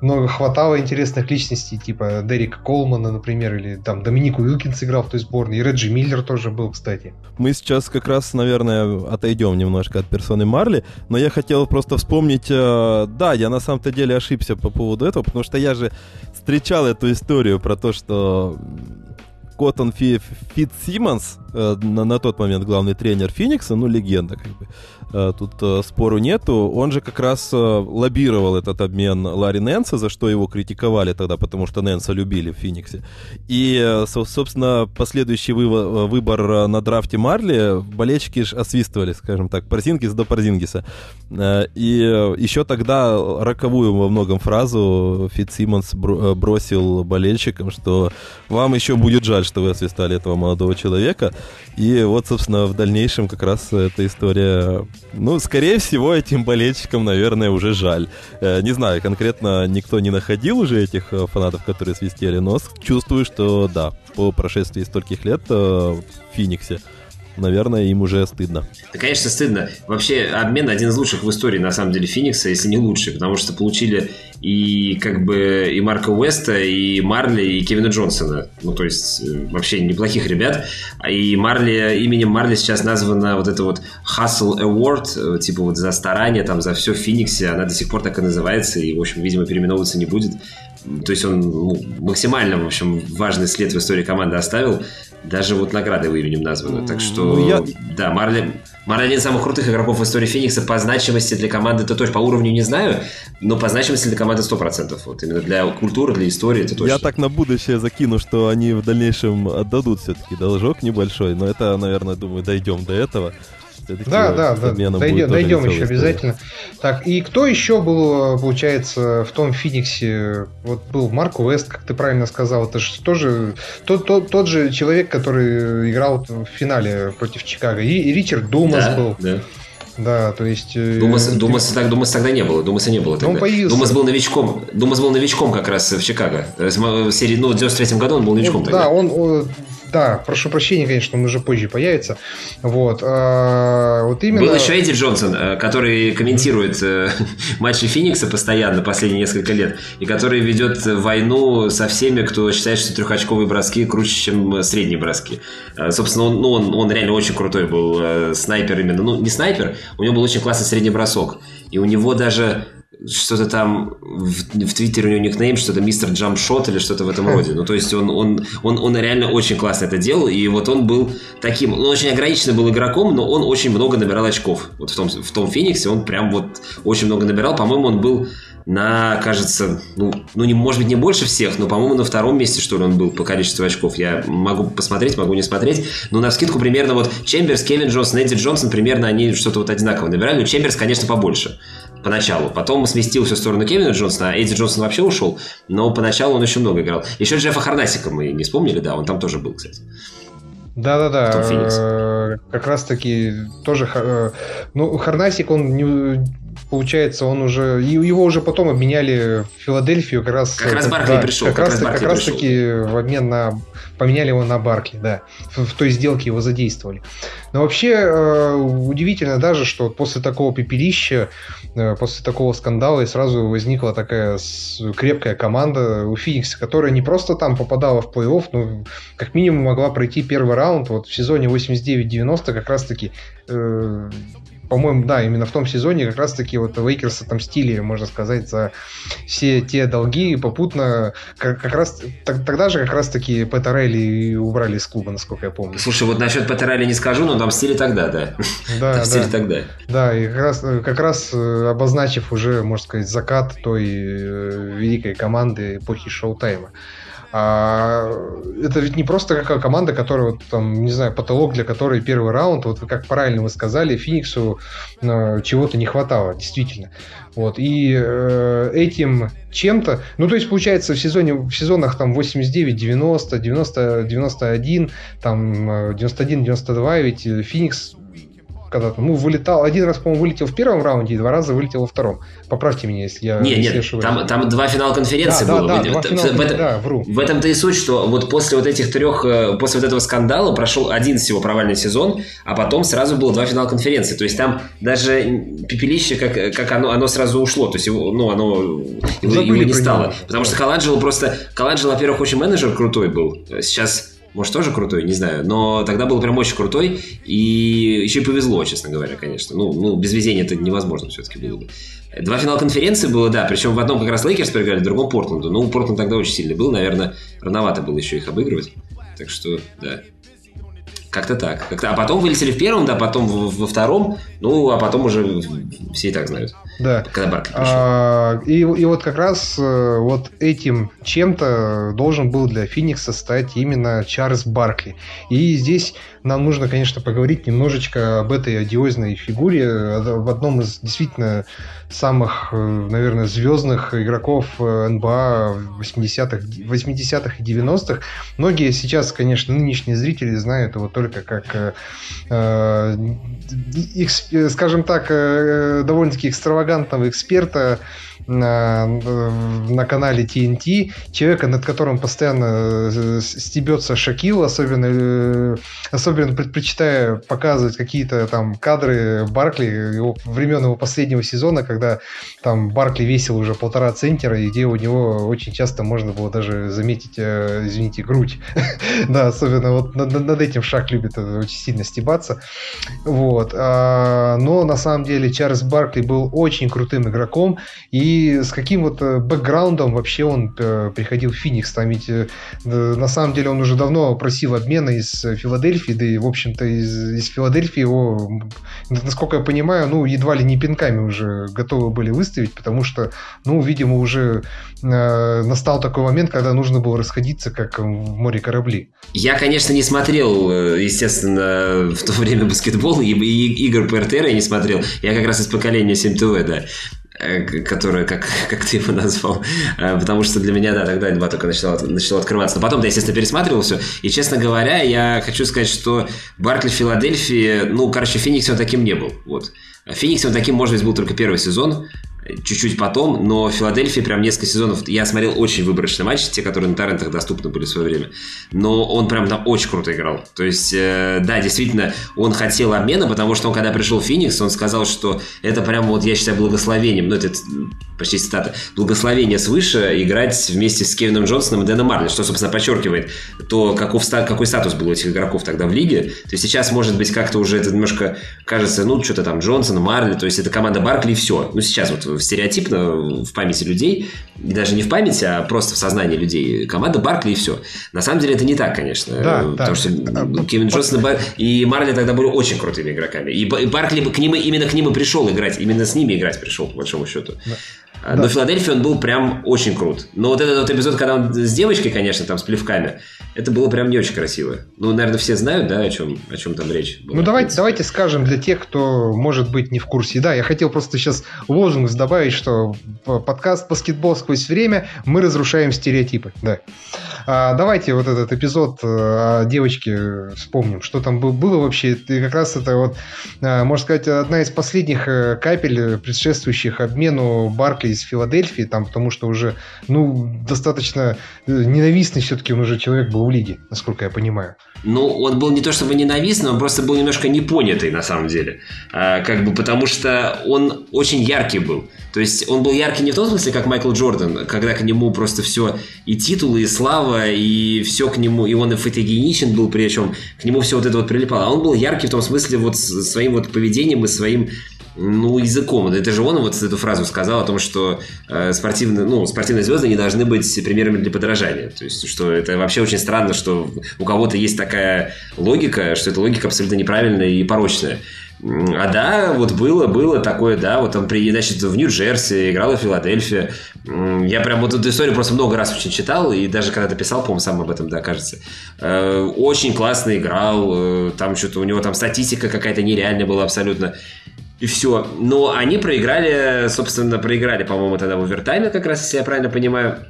много хватало интересных личностей типа Дерека Колмана например или там Доминик Уилкинс играл в той сборной и Реджи Миллер тоже был кстати Мы сейчас как раз, наверное, отойдем немножко от персоны Марли, но я хотел просто вспомнить, э, да, я на самом-то деле ошибся по поводу этого, потому что я же встречал эту историю про то, что Коттон Фи, Фит Симмонс, э, на, на тот момент главный тренер Феникса, ну, легенда, как бы, э, тут э, спору нету, он же как раз э, лоббировал этот обмен Ларри Нэнса, за что его критиковали тогда, потому что Нэнса любили в Фениксе. И, э, со- собственно, последующий выбор э, на драфте Марли болельщики ж освистывали, скажем так, Парзингис до Парзингиса. Э, И э, еще тогда роковую во многом фразу Фит Симмонс бро- э, бросил болельщикам, что вам еще будет жаль, что вы освистали этого молодого человека. И вот, собственно, в дальнейшем как раз эта история... Ну, скорее всего, этим болельщикам, наверное, уже жаль. Э, Не знаю, конкретно никто не находил уже этих э, фанатов, которые свистели, но чувствую, что да, по прошествии стольких лет э, в Фениксе, наверное, им уже стыдно. Да, конечно, стыдно. Вообще, обмен один из лучших в истории, на самом деле, Феникса, если не лучший, потому что получили и как бы и Марка Уэста, и Марли, и Кевина Джонсона. Ну, то есть, э, вообще неплохих ребят. А И Марли, именем Марли сейчас названа вот эта вот Hustle Award, э, типа вот за старание, там, за все в Фениксе. Она до сих пор так и называется, и, в общем, видимо, переименовываться не будет. То есть он ну, максимально, в общем, важный след в истории команды оставил. Даже вот награда его именем названа. Так что, Ну, я- да, Марли, Марли один из самых крутых игроков в истории Феникса. По значимости для команды это точно. По уровню не знаю, но по значимости для команды 100%. Вот именно для культуры, для истории это точно. Я так на будущее закину, что они в дальнейшем отдадут все-таки должок небольшой, но это, наверное, думаю, дойдем до этого. Да, да, да. Дойдем, дойдем еще история. обязательно. Так, и кто еще был, получается, в том Фениксе? Вот был Марк Уэст, как ты правильно сказал. Это же тоже тот, тот, тот же человек, который играл в финале против Чикаго. И, и Ричард Думас да, был. да. Да, то есть... э, Думас, ты- Думаса, так, Думаса тогда не было. Думаса не было он тогда. появился. Думас был новичком. Думас был новичком как раз в Чикаго. В серии, ну, в 93 году он был новичком Ну, тогда. Да, он, о, да, прошу прощения, конечно, он уже позже появится. Вот, а, вот именно. Был еще Эдди Джонсон, э, который комментирует э, матчи Феникса постоянно последние несколько лет, и который ведет войну со всеми, кто считает, что трехочковые броски круче, чем средние броски. Э, Собственно, он, ну, он, он реально очень крутой был снайпер именно. Ну, не снайпер, у него был очень классный средний бросок. И у него даже что-то там в, в Твиттере у него никнейм, что-то мистер Джампшот или что-то в этом роде. Ну, то есть он, он, он, он реально очень классно это делал, и вот он был таким, он очень ограниченный был игроком, но он очень много набирал очков. Вот в том, в том Фениксе он прям вот очень много набирал. По-моему, он был на, кажется, ну, ну не, может быть, не больше всех, но, по-моему, на втором месте, что ли, он был по количеству очков. Я могу посмотреть, могу не смотреть. Но на скидку примерно вот Чемберс, Кевин Джонсон, Эдди Джонсон примерно они что-то вот одинаково набирали. Но Чемберс, конечно, побольше поначалу. Потом сместился в сторону Кевина Джонсона, а Эдди Джонсон вообще ушел, но поначалу он еще много играл. Еще Джеффа Харнасика мы не вспомнили, да, он там тоже был, кстати. Да-да-да, э, как раз-таки тоже, э, ну, Харнасик, он не, получается, он уже его уже потом обменяли в Филадельфию как раз. Как раз Баркли да, пришел. Как, как раз, раз, как раз таки в обмен на поменяли его на Баркли, да, в, в той сделке его задействовали. Но вообще э, удивительно даже, что после такого пепелища, э, после такого скандала и сразу возникла такая крепкая команда у Феникса, которая не просто там попадала в плей-офф, но как минимум могла пройти первый раунд. Вот в сезоне 89-90 как раз таки э, по-моему, да, именно в том сезоне как раз-таки вот Лейкерс отомстили, можно сказать, за все те долги, и попутно как, как раз тогда же как раз-таки Пэт Райли убрали из клуба, насколько я помню. Слушай, вот насчет Пэт Райли не скажу, но отомстили тогда, да. Да, отомстили да. тогда. Да, и как раз, как раз э, обозначив уже, можно сказать, закат той э, великой команды эпохи шоу-тайма. А это ведь не просто какая команда, которая, вот, там, не знаю, потолок, для которой первый раунд, вот как правильно вы сказали, Фениксу э, чего-то не хватало, действительно. Вот, и э, этим чем-то, ну, то есть, получается, в сезоне, в сезонах там 89, 90, 90, 91, там 91, 92, ведь Феникс когда-то. Ну, вылетал. Один раз, по-моему, вылетел в первом раунде, и два раза вылетел во втором. Поправьте меня, если я не Нет, нет, там, там два финала конференции да, было. Да, да, два финала, в, этом, да, вру. в этом-то и суть, что вот после вот этих трех, э, после вот этого скандала прошел один всего провальный сезон, а потом сразу было два финала конференции. То есть там даже пепелище, как, как оно, оно сразу ушло. То есть его, ну, оно его, его не стало. Него. Потому что Каланджело просто... Каланджело, во-первых, очень менеджер крутой был. Сейчас может, тоже крутой, не знаю. Но тогда был прям очень крутой. И еще и повезло, честно говоря, конечно. Ну, ну без везения это невозможно все-таки было бы. Два финала конференции было, да. Причем в одном как раз Лейкерс проиграли, в другом Портленду. Ну, Портленд тогда очень сильный был. Наверное, рановато было еще их обыгрывать. Так что, да. Как-то так. Как-то... А потом вылетели в первом, да, потом во втором, ну, а потом уже все и так знают. Да. Когда Баркли пришел. А, и, и вот как раз э, вот этим чем-то должен был для Феникса стать именно Чарльз Баркли. И здесь нам нужно, конечно, поговорить немножечко об этой одиозной фигуре, в одном из действительно самых, э, наверное, звездных игроков э, НБА 80-х, 80-х и 90-х. Многие сейчас, конечно, нынешние зрители знают его только как, э, э, скажем так, э, довольно-таки экстравагантного эксперта, на, на канале TNT, человека, над которым постоянно э, стебется Шакил, особенно, э, особенно предпочитая показывать какие-то там кадры Баркли его, времен его последнего сезона, когда там Баркли весил уже полтора центнера, и где у него очень часто можно было даже заметить, э, извините, грудь. да, особенно вот над, над этим Шак любит очень сильно стебаться. Вот. А, но на самом деле Чарльз Баркли был очень крутым игроком, и и с каким вот э, бэкграундом вообще он э, приходил в Феникс. Там ведь э, на самом деле он уже давно просил обмена из Филадельфии, да и, в общем-то, из, из Филадельфии его, насколько я понимаю, ну, едва ли не пинками уже готовы были выставить, потому что, ну, видимо, уже настал такой момент, когда нужно было расходиться, как в море корабли. Я, конечно, не смотрел, естественно, в то время баскетбол, и, и игр по РТР я не смотрел. Я как раз из поколения 7 ТВ, да. Э, которая, как, как ты его назвал, э, потому что для меня, да, тогда НБА только начало, начало открываться. Но потом, да, естественно, пересматривал все. И, честно говоря, я хочу сказать, что Баркли в Филадельфии, ну, короче, Феникс он таким не был. Вот. Феникс он таким, может быть, был только первый сезон чуть-чуть потом, но Филадельфии прям несколько сезонов, я смотрел очень выборочные матчи, те, которые на торрентах доступны были в свое время, но он прям там очень круто играл. То есть, э, да, действительно, он хотел обмена, потому что он, когда пришел в Феникс, он сказал, что это прям вот, я считаю, благословением, ну, это почти цитата, благословение свыше играть вместе с Кевином Джонсоном и Дэном Марли, что, собственно, подчеркивает то, каков, какой статус был у этих игроков тогда в лиге. То есть сейчас, может быть, как-то уже это немножко кажется, ну, что-то там Джонсон, Марли, то есть это команда Баркли и все. Ну, сейчас вот стереотипно в памяти людей, и даже не в памяти, а просто в сознании людей. Команда Баркли и все. На самом деле это не так, конечно. Да, потому да. что а, Кевин Джонсон и Марли тогда были очень крутыми игроками. И Баркли к ним, именно к ним и пришел играть, именно с ними играть пришел, по большому счету. Да. Да. Но в Филадельфии он был прям очень крут. Но вот этот вот эпизод, когда он с девочкой, конечно, там с плевками, это было прям не очень красиво. Ну, наверное, все знают, да, о чем, о чем там речь была. Ну, давайте, давайте скажем для тех, кто, может быть, не в курсе. Да, я хотел просто сейчас лозунг добавить, что подкаст «Баскетбол сквозь время» мы разрушаем стереотипы. Да. А, давайте вот этот эпизод э, о девочке вспомним. Что там было вообще? И как раз это вот, э, можно сказать, одна из последних э, капель, предшествующих обмену Барка из Филадельфии, там, потому что уже, ну, достаточно ненавистный все-таки он уже человек был в лиге, насколько я понимаю. Ну, он был не то чтобы ненавистный, он просто был немножко непонятый на самом деле. А, как бы потому что он очень яркий был. То есть он был яркий не в том смысле, как Майкл Джордан, когда к нему просто все и титулы, и слава, и все к нему, и он и фотогеничен был, причем к нему все вот это вот прилипало. А он был яркий в том смысле вот своим вот поведением и своим ну, языком. Это же он вот эту фразу сказал о том, что э, спортивные, ну, спортивные звезды не должны быть примерами для подражания. То есть, что это вообще очень странно, что у кого-то есть такая логика, что эта логика абсолютно неправильная и порочная. А да, вот было, было такое, да, вот он, при, в Нью-Джерси, играл в Филадельфии. Я прям вот эту историю просто много раз очень читал, и даже когда-то писал, по-моему, сам об этом, да, кажется. Э, очень классно играл, э, там что-то у него там статистика какая-то нереальная была абсолютно. И все. Но они проиграли, собственно, проиграли, по-моему, тогда в овертайме, как раз, если я правильно понимаю.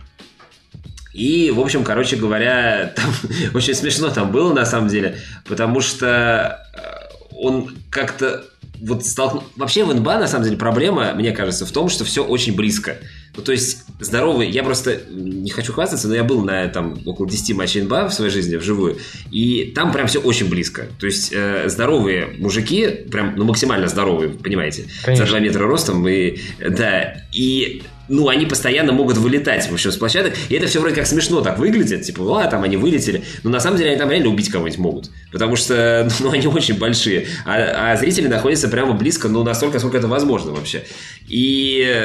И, в общем, короче говоря, там очень смешно там было, на самом деле, потому что он как-то вот столкнул... Вообще в НБА, на самом деле, проблема, мне кажется, в том, что все очень близко. Ну, то есть, здоровый... Я просто не хочу хвастаться, но я был на там около 10 матчей НБА в своей жизни, вживую, и там прям все очень близко. То есть, э, здоровые мужики, прям, ну, максимально здоровые, понимаете, Конечно. за 2 метра ростом, и, да, и ну, они постоянно могут вылетать, в общем, с площадок. И это все вроде как смешно так выглядит. Типа, а, там они вылетели. Но на самом деле они там реально убить кого-нибудь могут. Потому что, ну, они очень большие. А, а зрители находятся прямо близко, ну, настолько, сколько это возможно вообще. И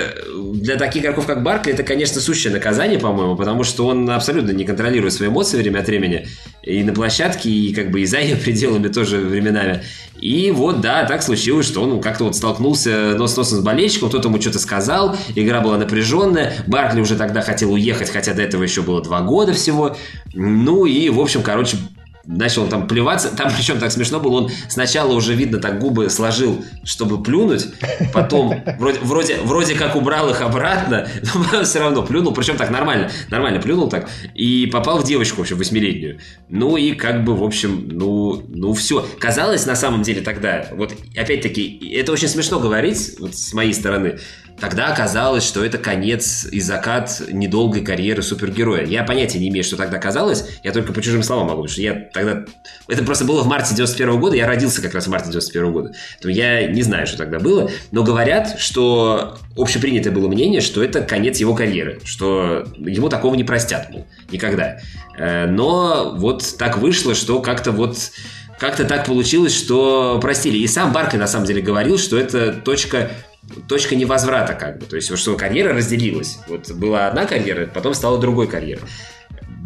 для таких игроков, как Баркли, это, конечно, сущее наказание, по-моему, потому что он абсолютно не контролирует свои эмоции время от времени. И на площадке, и как бы и за ее пределами тоже временами. И вот, да, так случилось, что он как-то вот столкнулся нос носом с болельщиком, кто-то ему что-то сказал, игра была напряженная, Баркли уже тогда хотел уехать, хотя до этого еще было два года всего. Ну и, в общем, короче, начал там плеваться. Там причем так смешно было, он сначала уже видно так губы сложил, чтобы плюнуть, потом вроде, вроде, вроде как убрал их обратно, но все равно плюнул, причем так нормально, нормально плюнул так, и попал в девочку, в общем, восьмилетнюю. Ну и как бы, в общем, ну, ну все. Казалось на самом деле тогда, вот опять-таки, это очень смешно говорить вот с моей стороны, Тогда оказалось, что это конец и закат недолгой карьеры супергероя. Я понятия не имею, что тогда казалось. Я только по чужим словам могу, потому что я тогда... Это просто было в марте 91 года. Я родился как раз в марте 91 года. То я не знаю, что тогда было. Но говорят, что общепринятое было мнение, что это конец его карьеры. Что ему такого не простят, мол, никогда. Э, но вот так вышло, что как-то вот как-то так получилось, что простили. И сам Барка на самом деле говорил, что это точка точка невозврата как бы. То есть, что карьера разделилась. Вот была одна карьера, потом стала другой карьерой.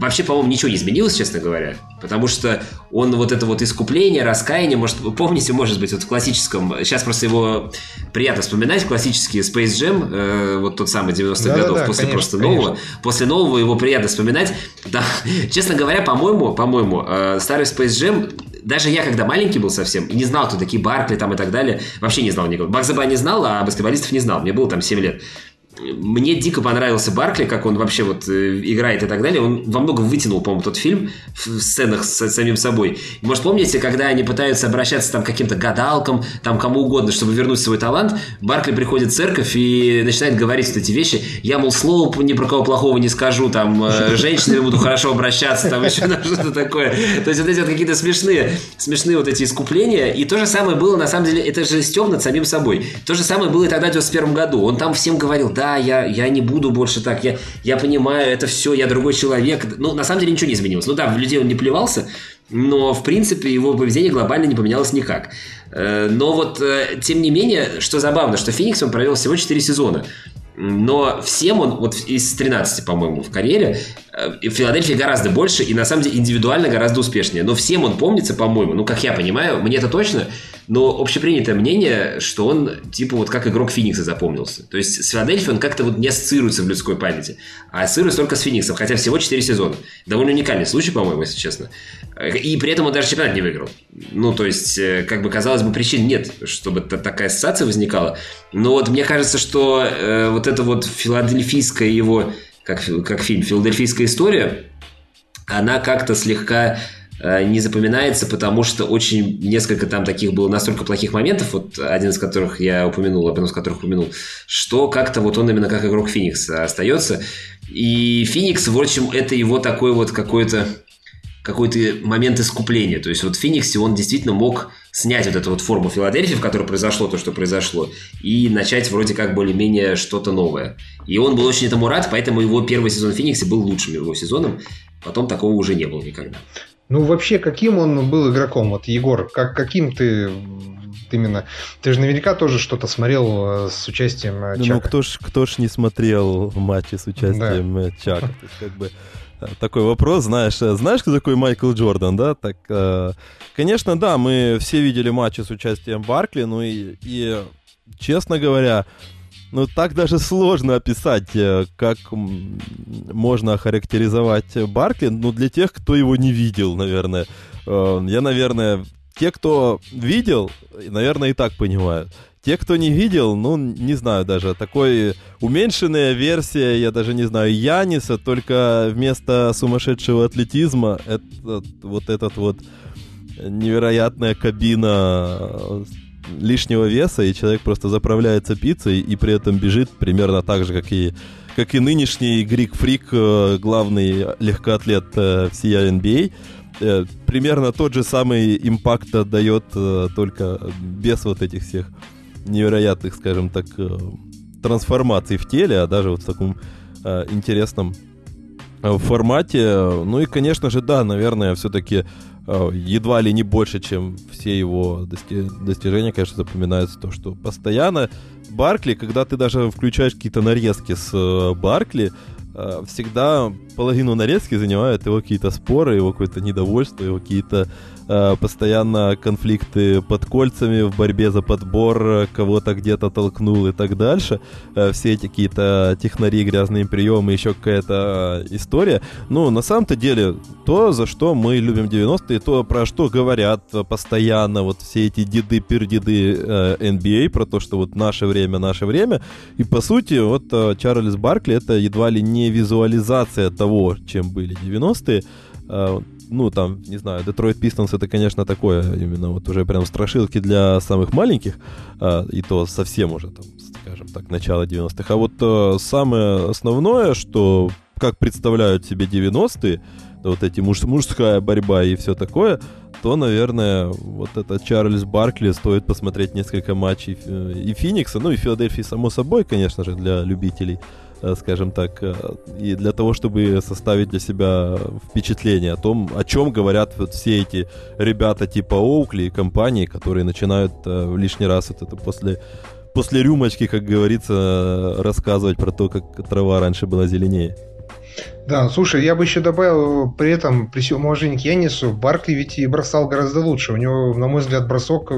Вообще, по-моему, ничего не изменилось, честно говоря. Потому что он вот это вот искупление, раскаяние, может, помните, может быть, вот в классическом, сейчас просто его приятно вспоминать, классический Space Jam, э, вот тот самый 90-х да, годов, да, после конечно, просто конечно. нового, после нового его приятно вспоминать. Да, честно говоря, по-моему, по-моему, э, старый Space Jam даже я, когда маленький был совсем, и не знал, кто такие Баркли там и так далее, вообще не знал никого. Бакзаба не знал, а баскетболистов не знал. Мне было там 7 лет мне дико понравился Баркли, как он вообще вот э, играет и так далее. Он во многом вытянул, по-моему, тот фильм в сценах с самим собой. Может, помните, когда они пытаются обращаться там к каким-то гадалкам, там кому угодно, чтобы вернуть свой талант, Баркли приходит в церковь и начинает говорить вот эти вещи. Я, мол, слова ни про кого плохого не скажу, там, э, женщинами буду хорошо обращаться, там еще что-то такое. То есть вот эти вот какие-то смешные, смешные вот эти искупления. И то же самое было, на самом деле, это же стёб над самим собой. То же самое было и тогда в 91 году. Он там всем говорил, да, я, я не буду больше так, я, я понимаю, это все, я другой человек. Ну, на самом деле ничего не изменилось. Ну да, в людей он не плевался, но, в принципе, его поведение глобально не поменялось никак. Э, но вот, э, тем не менее, что забавно, что Феникс он провел всего 4 сезона. Но всем он, вот из 13, по-моему, в карьере, в Филадельфии гораздо больше и, на самом деле, индивидуально гораздо успешнее. Но всем он помнится, по-моему, ну, как я понимаю, мне это точно, но общепринятое мнение, что он, типа, вот как игрок Феникса запомнился. То есть с Филадельфией он как-то вот не ассоциируется в людской памяти, а ассоциируется только с Фениксом, хотя всего 4 сезона. Довольно уникальный случай, по-моему, если честно. И при этом он даже чемпионат не выиграл. Ну, то есть, э, как бы, казалось бы, причин нет, чтобы такая ассоциация возникала. Но вот мне кажется, что э, вот это вот филадельфийское его как, как фильм «Филадельфийская история», она как-то слегка э, не запоминается, потому что очень несколько там таких было настолько плохих моментов, вот один из которых я упомянул, один из которых упомянул, что как-то вот он именно как игрок Феникса остается. И Феникс, в общем, это его такой вот какой-то какой-то момент искупления. То есть вот в Фениксе он действительно мог снять вот эту вот форму Филадельфии, в которой произошло то, что произошло, и начать вроде как более-менее что-то новое. И он был очень этому рад, поэтому его первый сезон в Фениксе был лучшим его сезоном. Потом такого уже не было никогда. Ну, вообще, каким он был игроком? Вот, Егор, как, каким ты именно... Ты же наверняка тоже что-то смотрел э, с участием э, ну, Чака. Ну, кто ж, кто ж не смотрел матчи с участием да. Э, Чака? То есть, как бы, такой вопрос, знаешь, знаешь, кто такой Майкл Джордан, да? Так, конечно, да, мы все видели матчи с участием Баркли, ну и, и честно говоря, ну, так даже сложно описать, э, как можно охарактеризовать Баркли, ну, для тех, кто его не видел, наверное. Э, я, наверное, те, кто видел, наверное, и так понимают. Те, кто не видел, ну, не знаю даже, такой уменьшенная версия, я даже не знаю, Яниса, только вместо сумасшедшего атлетизма, это, вот этот вот невероятная кабина лишнего веса, и человек просто заправляется пиццей и при этом бежит примерно так же, как и, как и нынешний Грик Фрик, э, главный легкоатлет э, всей NBA. Э, примерно тот же самый импакт отдает, только без вот этих всех невероятных, скажем так, трансформаций в теле, а даже вот в таком интересном формате. Ну и, конечно же, да, наверное, все-таки Э, едва ли не больше, чем все его дости- достижения, конечно, запоминается то, что постоянно Баркли, когда ты даже включаешь какие-то нарезки с э, Баркли, э, всегда половину нарезки занимают его какие-то споры, его какое-то недовольство, его какие-то Э, постоянно конфликты под кольцами в борьбе за подбор, кого-то где-то толкнул и так дальше. Э, все эти какие-то технари, грязные приемы, еще какая-то э, история. Ну, на самом-то деле, то, за что мы любим 90-е, то, про что говорят постоянно вот все эти деды-пердеды NBA, про то, что вот наше время, наше время. И, по сути, вот Чарльз Баркли это едва ли не визуализация того, чем были 90-е ну, там, не знаю, Detroit Pistons это, конечно, такое, именно вот уже прям страшилки для самых маленьких, а, и то совсем уже, там, скажем так, начало 90-х. А вот а, самое основное, что как представляют себе 90-е, вот эти муж, мужская борьба и все такое, то, наверное, вот это Чарльз Баркли стоит посмотреть несколько матчей э, и Феникса, ну и Филадельфии, само собой, конечно же, для любителей Э, скажем так, э, и для того, чтобы составить для себя впечатление о том, о чем говорят вот все эти ребята типа Оукли и компании, которые начинают э, лишний раз вот это после после рюмочки, как говорится, рассказывать про то, как трава раньше была зеленее. Да, слушай, я бы еще добавил при этом, при всем уважении к Янису, Баркли ведь и бросал гораздо лучше. У него, на мой взгляд, бросок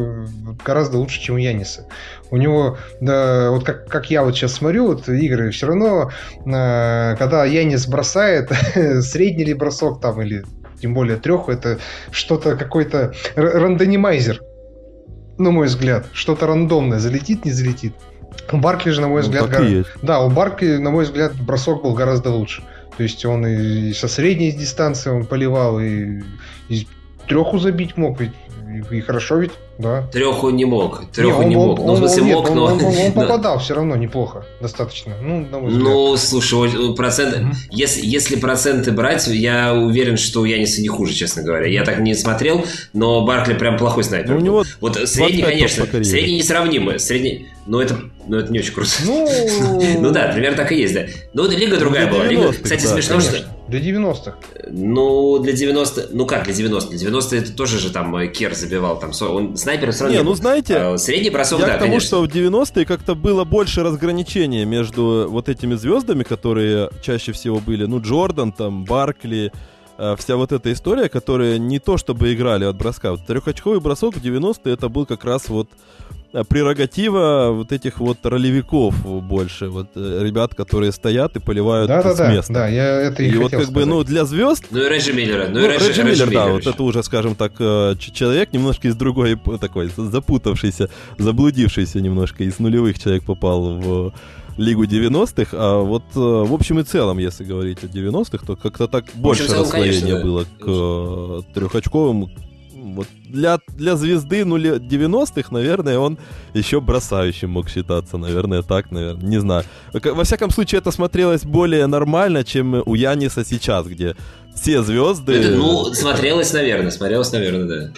гораздо лучше, чем у Яниса. У него, да, вот как, как я вот сейчас смотрю, вот игры, все равно, э, когда Янис бросает, средний ли бросок там, или тем более трех, это что-то какой-то рандонимайзер, на мой взгляд. Что-то рандомное, залетит, не залетит. У Баркли же, на мой ну, взгляд, да, у Баркли, на мой взгляд, бросок был гораздо лучше. То есть он и со средней дистанции он поливал, и из треху забить мог, ведь и хорошо ведь, да. Треху не мог. Треху не, он, не мог. Он, ну, в смысле, нет, мог, он, но. Он, он, он попадал все равно неплохо, достаточно. Ну, на мой взгляд. ну слушай, процент. Mm-hmm. Если, если проценты брать, я уверен, что у Яниса не хуже, честно говоря. Я так не смотрел, но Баркли прям плохой снайпер. Ну, у него вот средний, конечно, средний несравнимый. Средний, но это, но это не очень круто. Ну, ну да, примерно так и есть, да. Но лига другая была. Лига, кстати, смешно, что Для 90-х. Ну, для 90 Ну как для 90 Для 90 это тоже же там э, Кер забивал. Там, он снайпер все равно не, ну знаете, а, средний бросок, я да, к тому, конечно. что в 90-е как-то было больше разграничения между вот этими звездами, которые чаще всего были, ну, Джордан, там, Баркли, э, вся вот эта история, которые не то чтобы играли от броска. Вот трехочковый бросок в 90-е это был как раз вот Э, прерогатива вот этих вот ролевиков больше, вот э, ребят, которые стоят и поливают да, да, с да, места. Да, я это и, и вот как сказать. бы, ну, для звезд... Ну и Реджи Миллера. Ну, Ну, и Реджи, Реджи Миллер, да, Миллер вот это уже, скажем так, э, человек немножко из другой, такой, запутавшийся, заблудившийся немножко, из нулевых человек попал в Лигу 90-х, а вот э, в общем и целом, если говорить о 90-х, то как-то так больше целом, расслоения конечно, да. было к трехочковым. Вот для, для звезды нуле 90-х, наверное, он еще бросающим мог считаться, наверное, так, наверное, не знаю. Во- всяком случае, это смотрелось более нормально, чем у Яниса сейчас, где все звезды... Это, ну, смотрелось, наверное, смотрелось, наверное, да.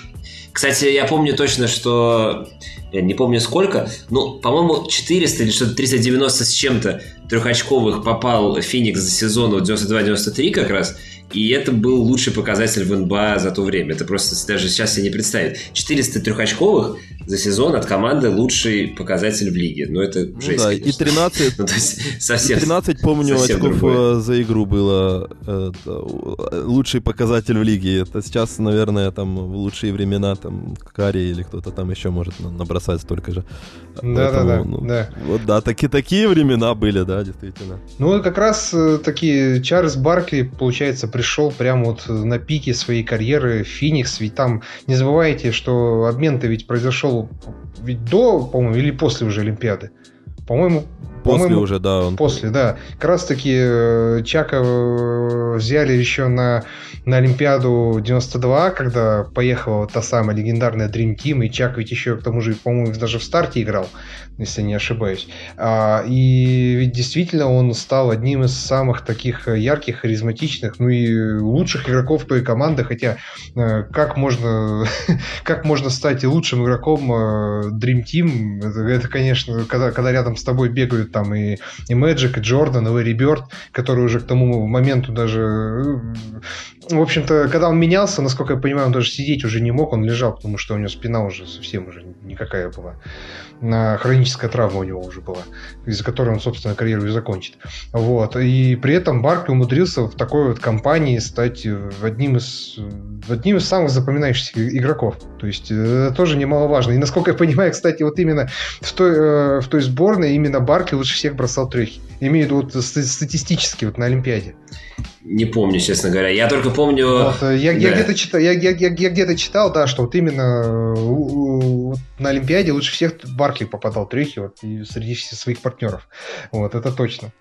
Кстати, я помню точно, что... Я не помню сколько, ну, по-моему, 400 или что-то 390 с чем-то трехочковых попал Феникс за сезон вот 92-93 как раз, и это был лучший показатель в НБА за то время. Это просто даже сейчас себе не представить. 400 трехочковых за сезон от команды лучший показатель в лиге. Ну, это Ну жесть, да, и конечно. 13, Ну, то есть, и совсем... 13, помню, совсем очков другое. э, за игру было это, лучший показатель в лиге. Это сейчас, наверное, там в лучшие времена там Кари или кто-то там еще может на- набросать столько же. Да-да-да, ну, да. Вот да, таки, такие времена были, да, действительно. Ну, как раз э, таки Чарльз Баркли, получается, пришел прямо вот на пике своей карьеры в Феникс. Ведь там, не забывайте, что обмен-то ведь произошел ведь до, по-моему, или после уже Олимпиады. По-моему, После по-моему, уже, да, он... После, да. Как раз таки э, Чака э, взяли еще на, на Олимпиаду 92, когда поехала та самая легендарная Dream Team, и Чак ведь еще, к тому же, по-моему, даже в старте играл, если не ошибаюсь. А, и ведь действительно он стал одним из самых таких э, ярких, харизматичных, ну и лучших игроков той команды, хотя э, как можно, как можно стать лучшим игроком э, Dream Team, это, это, конечно, когда, когда рядом с тобой бегают там и, и Мэджик, и Джордан, и Лэри Бёрд, который уже к тому моменту даже... В общем-то, когда он менялся, насколько я понимаю, он даже сидеть уже не мог, он лежал, потому что у него спина уже совсем уже никакая была. На хроническая травма у него уже была, из-за которой он, собственно, карьеру и закончит. Вот. И при этом Баркли умудрился в такой вот компании стать э, одним из, одним из самых запоминающихся игроков. То есть э, это тоже немаловажно. И насколько я понимаю, кстати, вот именно в той, э, в той сборной именно Баркли лучше всех бросал трехи. Имею в виду вот ста- статистически вот на Олимпиаде. Не помню, честно говоря. Я только помню... Вот, э, я, я да. где-то читал, я, я- я- я где-то читал, да, что вот именно э, вот на Олимпиаде лучше всех Баркли попадал трехи вот, и среди своих партнеров. Вот, это точно.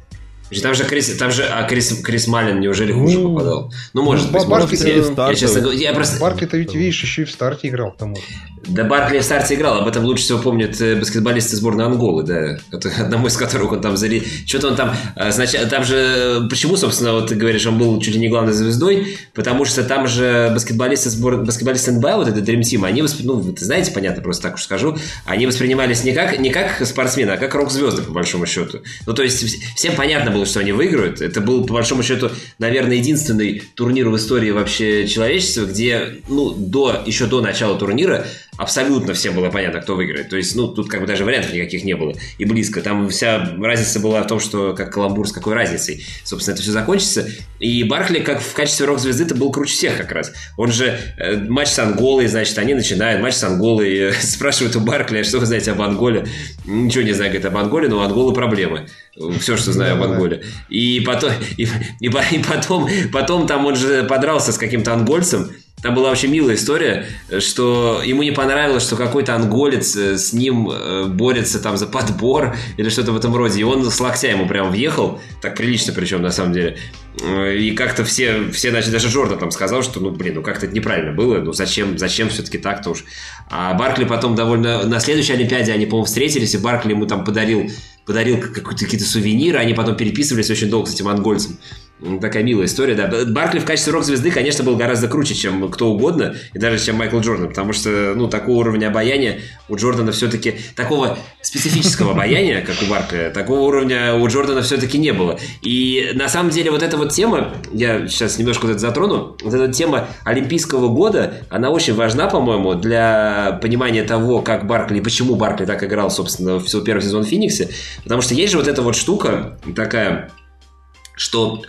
Там же Крис, там же, а Крис, Крис Малин неужели хуже Ну, попадал? Ну, может быть, Бар- может быть. Я, Стартовый. я честно говоря, я просто... Баркли-то ведь, видишь, еще и в старте играл к тому же. Да Баркли в старте играл, об этом лучше всего помнят э, баскетболисты сборной Анголы, да, одному из которых он там зали... Что-то он там... э, Сначала, там же... э, Почему, собственно, вот ты говоришь, он был чуть ли не главной звездой? Потому что там же баскетболисты сбор... баскетболисты НБА, вот этот Dream Team, они, восп... ну, вы знаете, понятно, просто так уж скажу, они воспринимались не как, не как спортсмены, а как рок-звезды, по большому счету. Ну, то есть, вс- всем понятно было, что они выиграют. Это был, по большому счету, наверное, единственный турнир в истории вообще человечества, где, ну, до, еще до начала турнира абсолютно всем было понятно, кто выиграет. То есть, ну, тут как бы даже вариантов никаких не было. И близко. Там вся разница была в том, что как каламбур с какой разницей, собственно, это все закончится. И Баркли, как в качестве рок-звезды, это был круче всех как раз. Он же э, матч с Анголой, значит, они начинают матч с Анголой, э, спрашивают у Баркли, «А что вы знаете об Анголе? Ничего не знаю, говорит, об Анголе, но у Анголы проблемы. Все, что знаю об. Анголе. И потом, и, и и потом, потом там он же подрался с каким-то ангольцем. Там была очень милая история, что ему не понравилось, что какой-то анголец э, с ним э, борется там за подбор или что-то в этом роде. И он с локтя ему прям въехал, так прилично причем на самом деле. Э, И как-то все, все значит, даже Джордан там сказал, что, ну, блин, ну как-то это неправильно было, ну зачем, зачем все-таки так-то уж. А Баркли потом довольно... На следующей Олимпиаде они, по-моему, встретились, и Баркли ему там подарил подарил какие-то сувениры, они потом переписывались очень долго с этим ангольцем. Такая милая история, да. Баркли в качестве рок-звезды, конечно, был гораздо круче, чем кто угодно, и даже чем Майкл Джордан, потому что, ну, такого уровня обаяния у Джордана все-таки, такого специфического обаяния, как у Баркли, такого уровня у Джордана все-таки не было. И на самом деле вот эта вот тема, я сейчас немножко вот это затрону, вот эта тема Олимпийского года, она очень важна, по-моему, для понимания того, как Баркли, почему Баркли так играл, собственно, в первый сезон в Фениксе, потому что есть же вот эта вот штука такая, что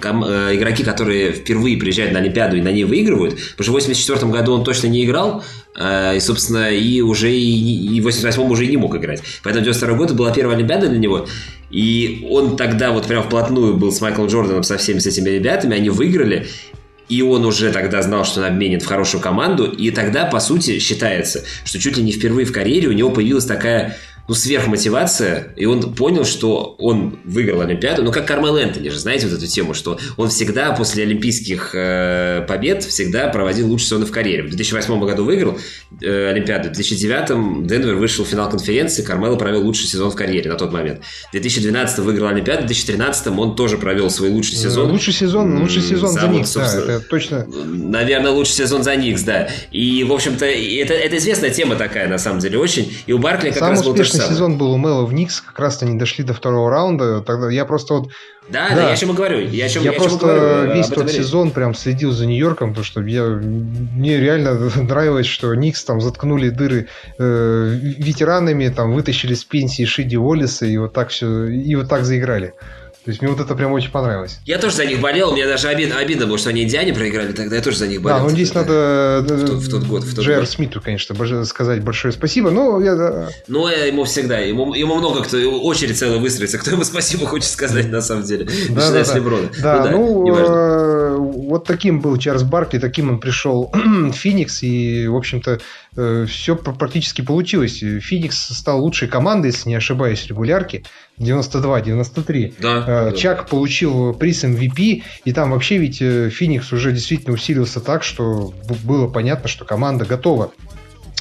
Э, игроки, которые впервые приезжают на Олимпиаду и на ней выигрывают, потому что в 84 году он точно не играл, э, и, собственно, и уже и, в 88 уже и не мог играть. Поэтому 92 год была первая Олимпиада для него, и он тогда вот прям вплотную был с Майклом Джорданом, со всеми с этими ребятами, они выиграли, и он уже тогда знал, что он обменен в хорошую команду, и тогда, по сути, считается, что чуть ли не впервые в карьере у него появилась такая ну, сверхмотивация, и он понял, что он выиграл Олимпиаду, ну, как Кармел Энтони же, знаете вот эту тему, что он всегда после олимпийских э, побед всегда проводил лучшие сезоны в карьере. В 2008 году выиграл э, Олимпиаду, в 2009 Денвер вышел в финал конференции, Кармело провел лучший сезон в карьере на тот момент. В 2012 выиграл Олимпиаду, в 2013 он тоже провел свой лучший э, сезон. Лучший сезон, лучший сезон за, за Никс, да, это точно. Наверное, лучший сезон за Никс, да. И, в общем-то, это, это известная тема такая, на самом деле, очень. И у Баркли как Самый раз был то же сезон был у Мэла в Никс, как раз они дошли до второго раунда. Тогда я просто вот да, да, да, я о чем и говорю. Я, о чем, я, я просто говорю, весь тот сезон прям следил за Нью-Йорком, потому что я, мне реально нравилось, что Никс там заткнули дыры э, ветеранами, там вытащили с пенсии Шиди Уоллиса и вот так все, и вот так заиграли. То есть мне вот это прям очень понравилось. Я тоже за них болел, мне даже обидно, обидно было, что они Индиане проиграли, тогда я тоже за них болел. Да, ну здесь надо в тот, в тот год. В тот Джер год. Смиту, конечно, сказать большое спасибо, но я... Ну, ему всегда, ему, ему много кто, очередь целая выстроится, кто ему спасибо хочет сказать на самом деле, да, начиная да, с Леброна. Да, ну, да ну э, вот таким был Чарльз Баркли, таким он пришел в Феникс, и, в общем-то, э, все практически получилось. Феникс стал лучшей командой, если не ошибаюсь, регулярки. 92-93. Да, э, Чак да. получил приз MVP, и там вообще ведь э, Феникс уже действительно усилился так, что было понятно, что команда готова.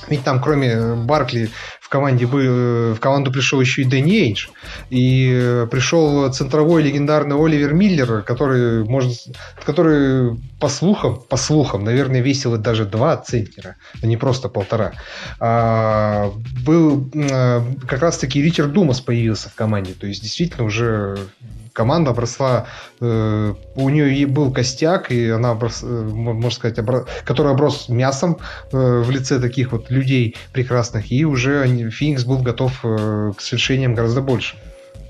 Ведь там, кроме Баркли, в команде был, в команду пришел еще и Дэнни Эйдж. И пришел центровой легендарный Оливер Миллер, который, может, который по слухам, по слухам, наверное, весил даже два центнера, а не просто полтора. А, был а, как раз-таки Ричард Думас появился в команде. То есть, действительно, уже команда обросла, э, у нее был костяк, и она, оброс, э, можно сказать, оброс, который оброс мясом э, в лице таких вот людей прекрасных, и уже они, Феникс был готов э, к свершениям гораздо больше.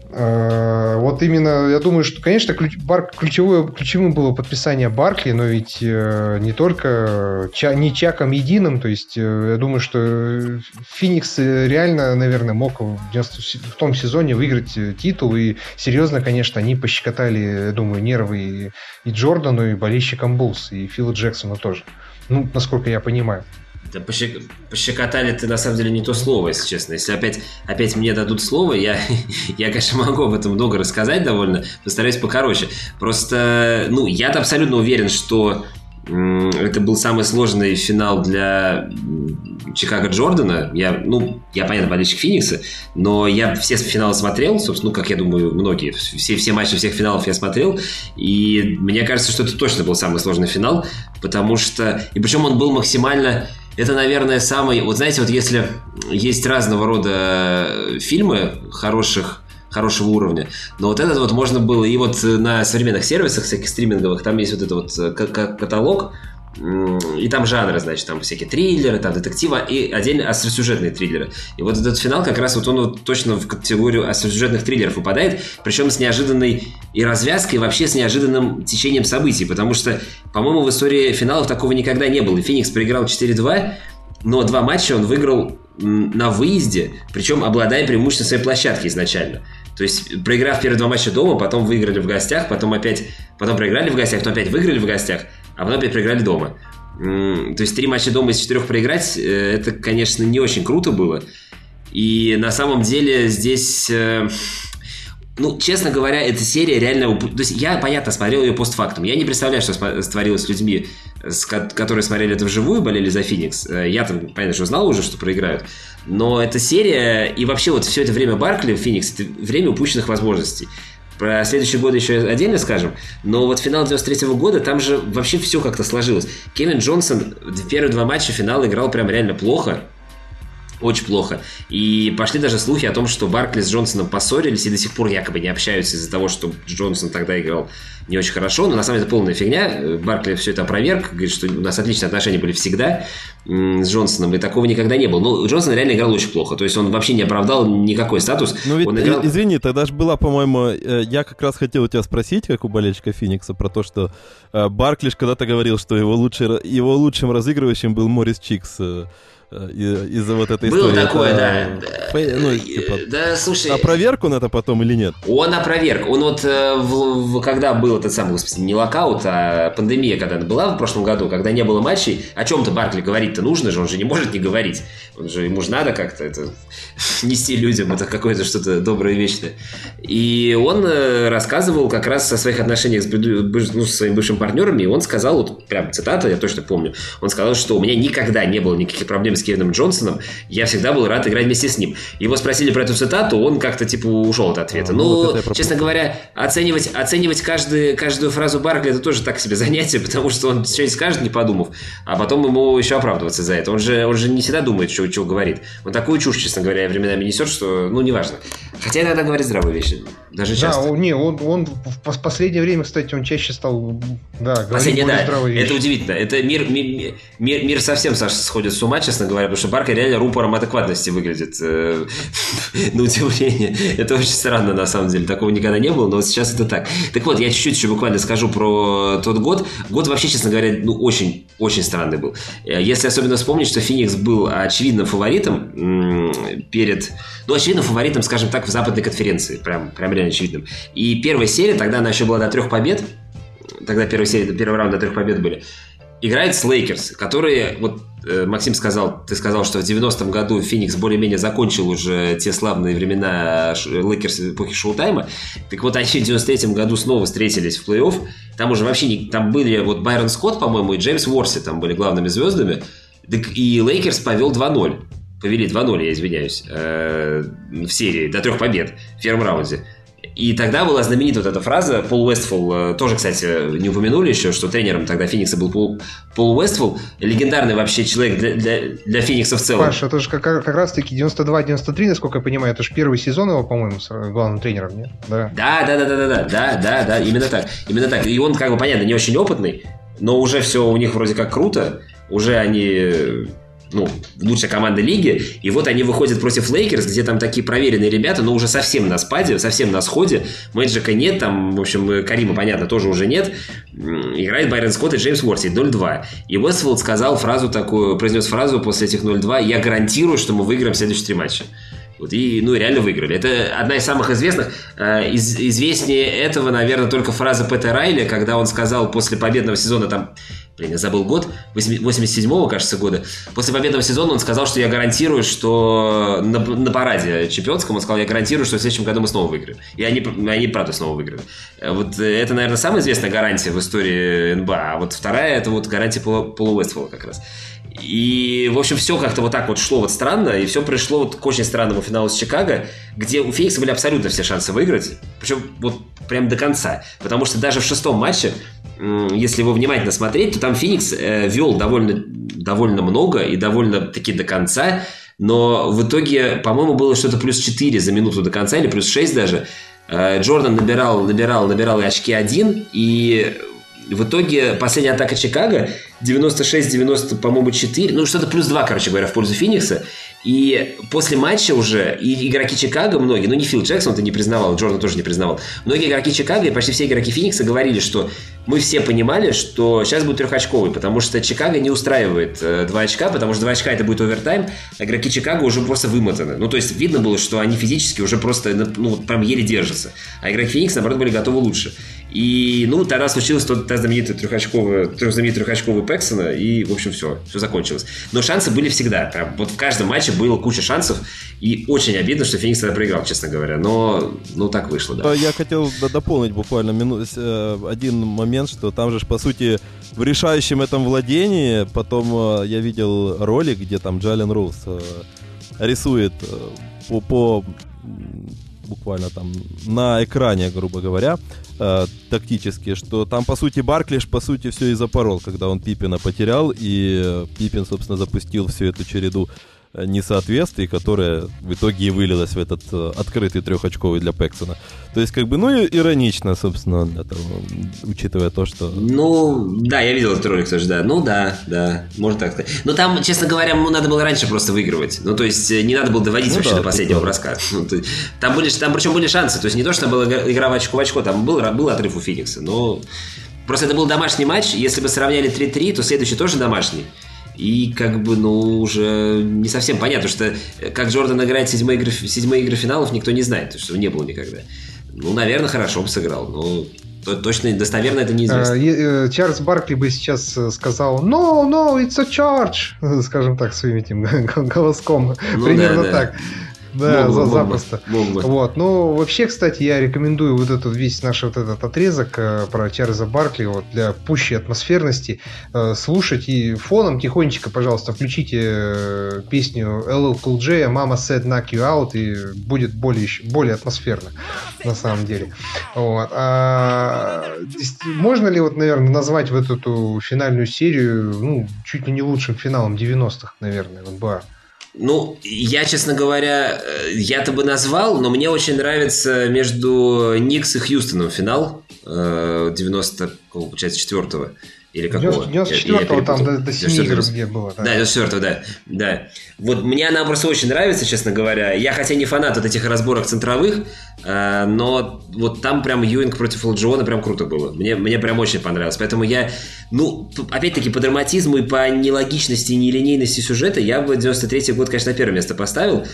Э, вот именно, я думаю, что, конечно, ключ, бар, ключевое, ключевым было подписание Баркли, но ведь э, не только ча, не Чаком единым, то есть э, я думаю, что Феникс реально, наверное, мог в, 90, в том сезоне выиграть титул, и серьезно, конечно, они пощекотали, я думаю, нервы и, и Джордану, и болельщикам Булс, и Филу Джексону тоже. Ну, насколько я понимаю. Да пощек... пощекотали ты на самом деле не то слово, если честно. Если опять, опять мне дадут слово, я, я, конечно, могу об этом много рассказать довольно, постараюсь покороче. Просто, ну, я-то абсолютно уверен, что это был самый сложный финал для Чикаго Джордана. Я, ну, я, понятно, болельщик Феникса, но я все финалы смотрел, собственно, ну, как я думаю, многие. Все, все матчи всех финалов я смотрел, и мне кажется, что это точно был самый сложный финал, потому что... И причем он был максимально это, наверное, самый... Вот знаете, вот если есть разного рода фильмы хороших, хорошего уровня. Но вот этот вот можно было... И вот на современных сервисах всяких стриминговых там есть вот этот вот э, каталог, и там жанры, значит, там всякие триллеры, там детектива и отдельно остросюжетные триллеры. И вот этот финал как раз вот он вот точно в категорию остросюжетных триллеров выпадает, причем с неожиданной и развязкой, и вообще с неожиданным течением событий, потому что, по-моему, в истории финалов такого никогда не было. И Феникс проиграл 4-2, но два матча он выиграл на выезде, причем обладая преимуществом своей площадки изначально. То есть, проиграв первые два матча дома, потом выиграли в гостях, потом опять, потом проиграли в гостях, потом опять выиграли в гостях, а потом опять проиграли дома. То есть, три матча дома из четырех проиграть, э, это, конечно, не очень круто было. И на самом деле здесь э, ну, честно говоря, эта серия реально... То есть я, понятно, смотрел ее постфактум. Я не представляю, что творилось с людьми, которые смотрели это вживую, болели за Феникс. Э, я там, понятно, что знал уже, что проиграют. Но эта серия и вообще вот все это время Баркли в Феникс, это время упущенных возможностей. Про следующий год еще отдельно скажем. Но вот финал 93 года, там же вообще все как-то сложилось. Кевин Джонсон в первые два матча финала играл прям реально плохо. Очень плохо. И пошли даже слухи о том, что Баркли с Джонсоном поссорились и до сих пор якобы не общаются из-за того, что Джонсон тогда играл не очень хорошо. Но на самом деле это полная фигня. Баркли все это опроверг. Говорит, что у нас отличные отношения были всегда с Джонсоном. И такого никогда не было. Но Джонсон реально играл очень плохо. То есть он вообще не оправдал никакой статус. Ну ведь, он играл... извини, тогда же была, по-моему, э, я как раз хотел у тебя спросить, как у болельщика Феникса, про то, что э, Барклиш когда-то говорил, что его, лучший, его лучшим разыгрывающим был Морис Чикс э, из-за вот этой Было истории. такое, это, да. Ну, типа, да, слушай. Опроверг он это потом или нет? Он опроверг. Он вот, э, в, в, когда был этот самый, господи, не локаут, а пандемия, когда была в прошлом году, когда не было матчей, о чем-то Баркли говорить-то нужно же, он же не может не говорить. Он же, ему же надо как-то это нести людям, это какое-то что-то доброе и вечное. И он э, рассказывал как раз о своих отношениях с, ну, с своими бывшими партнерами, и он сказал, вот прям цитата, я точно помню, он сказал, что у меня никогда не было никаких проблем с Кевином Джонсоном, я всегда был рад играть вместе с ним. Его спросили про эту цитату, он как-то типа ушел от ответа. А, ну, ну вот честно говоря, оценивать, оценивать каждый, каждую фразу Баркли это тоже так себе занятие, потому что он что-нибудь скажет, не подумав, а потом ему еще оправдываться за это. Он же, он же не всегда думает, что, что говорит. Он такую чушь, честно говоря, временами несет, что, ну, неважно. Хотя иногда говорит здравые вещи. Даже часто. Да, он, не, он, он в последнее время, кстати, он чаще стал, да, Последнее, да, здравые вещи. Это удивительно. Это мир, мир, мир, мир совсем, Саша, сходит с ума, честно говоря, потому что Барка реально рупором адекватности выглядит. Э, на удивление. Это очень странно, на самом деле. Такого никогда не было, но сейчас это так. Так вот, я чуть-чуть еще буквально скажу про тот год. Год вообще, честно говоря, ну, очень, очень странный был. Э, если особенно вспомнить, что Феникс был очевидным фаворитом перед... Ну, очевидным фаворитом, скажем так, в западной конференции. Прям, прям реально очевидным. И первая серия, тогда она еще была до трех побед. Тогда первая серия, первый раунд до трех побед были играет с Лейкерс, которые, вот э, Максим сказал, ты сказал, что в 90-м году Феникс более-менее закончил уже те славные времена Лейкерс эпохи Шоу-тайма. Так вот, они в 93-м году снова встретились в плей-офф. Там уже вообще не, там были вот Байрон Скотт, по-моему, и Джеймс Уорси там были главными звездами. Так и Лейкерс повел 2-0. Повели 2-0, я извиняюсь, э, в серии до трех побед в первом раунде. И тогда была знаменита вот эта фраза, Пол Уэстфул, э, тоже, кстати, не упомянули еще, что тренером тогда Феникса был Пол, Пол Уэстфул, легендарный вообще человек для, для, для Феникса в целом. Паша, это же как, как раз-таки 92-93, насколько я понимаю, это же первый сезон его, по-моему, с главным тренером, нет? Да. Да, да, да, да, да, да, да, да, именно так, именно так. И он, как бы, понятно, не очень опытный, но уже все у них вроде как круто, уже они ну, лучшая команда лиги, и вот они выходят против Лейкерс, где там такие проверенные ребята, но уже совсем на спаде, совсем на сходе, Мэджика нет, там, в общем, Карима, понятно, тоже уже нет, играет Байрон Скотт и Джеймс Уорси 0-2. И Уэстфал сказал фразу такую, произнес фразу после этих 0-2, я гарантирую, что мы выиграем следующие три матча. Вот, и, ну, реально выиграли. Это одна из самых известных. Э, из, известнее этого, наверное, только фраза Пэта Райли, когда он сказал после победного сезона, там, блин, я забыл год, 87-го, кажется, года. После победного сезона он сказал, что я гарантирую, что на, на параде чемпионском, он сказал, я гарантирую, что в следующем году мы снова выиграем. И они, они правда снова выиграли. Вот это, наверное, самая известная гарантия в истории НБА. А вот вторая, это вот гарантия Пола, Пола как раз. И, в общем, все как-то вот так вот шло вот странно, и все пришло вот к очень странному финалу с Чикаго, где у Феникса были абсолютно все шансы выиграть, причем вот прям до конца, потому что даже в шестом матче если его внимательно смотреть, то там Феникс э, вел довольно, довольно много и довольно таки до конца, но в итоге, по-моему, было что-то плюс 4 за минуту до конца, или плюс 6 даже. Э, Джордан набирал, набирал, набирал и очки один, и в итоге последняя атака Чикаго 96-90, по-моему, 4, ну что-то плюс 2, короче говоря, в пользу Феникса. И после матча уже и игроки Чикаго, многие, ну не Фил Джексон, это не признавал, Джордан тоже не признавал, многие игроки Чикаго и почти все игроки Феникса говорили, что мы все понимали, что сейчас будет трехочковый, потому что Чикаго не устраивает э, два очка, потому что два очка это будет овертайм, а игроки Чикаго уже просто вымотаны. Ну, то есть видно было, что они физически уже просто, ну, прям еле держатся. А игроки Феникса, наоборот, были готовы лучше. И, ну, тогда случилось тот, та знаменитая трехочковая, трех, знаменитый трехочковый Пексона, и, в общем, все, все закончилось. Но шансы были всегда. Прям, вот в каждом матче было куча шансов, и очень обидно, что Феникс тогда проиграл, честно говоря. Но, ну, так вышло, да. Я хотел дополнить буквально мину... Э, один момент, что там же, по сути, в решающем этом владении, потом э, я видел ролик, где там Джален Роуз э, рисует по, по буквально там на экране, грубо говоря, э, тактически, что там, по сути, Барклиш, по сути, все и запорол, когда он Пипина потерял, и Пипин, собственно, запустил всю эту череду несоответствий, которое в итоге и вылилось в этот э, открытый трехочковый для Пексона. То есть, как бы, ну, иронично, собственно, для того, учитывая то, что... Ну, да, я видел этот ролик тоже, да. Ну, да, да, можно так сказать. Но там, честно говоря, ему надо было раньше просто выигрывать. Ну, то есть, не надо было доводить ну, вообще да, до последнего броска. Ну, там, были, там причем были шансы. То есть, не то, что была игра в очко в очко, там был, был отрыв у Феникса, но... Просто это был домашний матч, если бы сравняли 3-3, то следующий тоже домашний. И как бы, ну, уже не совсем понятно, что э, как Джордан играет седьмые игры, седьмые игры финалов, никто не знает, что не было никогда. Ну, наверное, хорошо бы сыграл, но точно, достоверно это неизвестно. Э, Чарльз Баркли бы сейчас э, сказал «No, no, it's a charge», скажем так, своим этим голоском. Ну, Примерно да, да. так. Да, за, запросто. Мог Вот. Ну, вообще, кстати, я рекомендую вот этот весь наш вот этот отрезок э, про Чарльза Баркли вот, для пущей атмосферности э, слушать и фоном тихонечко, пожалуйста, включите э, песню LL Cool J «Mama said knock you out» и будет более, более атмосферно на самом деле. Вот. А, можно ли, вот, наверное, назвать вот эту финальную серию ну, чуть ли не лучшим финалом 90-х, наверное, в НБА? Ну, я, честно говоря, э, я-то бы назвал, но мне очень нравится между Никс и Хьюстоном финал 90, получается, 4 или какого? 94-го там до, до 7 игр где было. Да, да 94-го, да. да. Вот мне она просто очень нравится, честно говоря. Я хотя не фанат вот этих разборок центровых, э, но вот там прям Юинг против Лджиона прям круто было. Мне, мне прям очень понравилось. Поэтому я, ну, опять-таки, по драматизму и по нелогичности и нелинейности сюжета я бы 93-й год, конечно, на первое место поставил.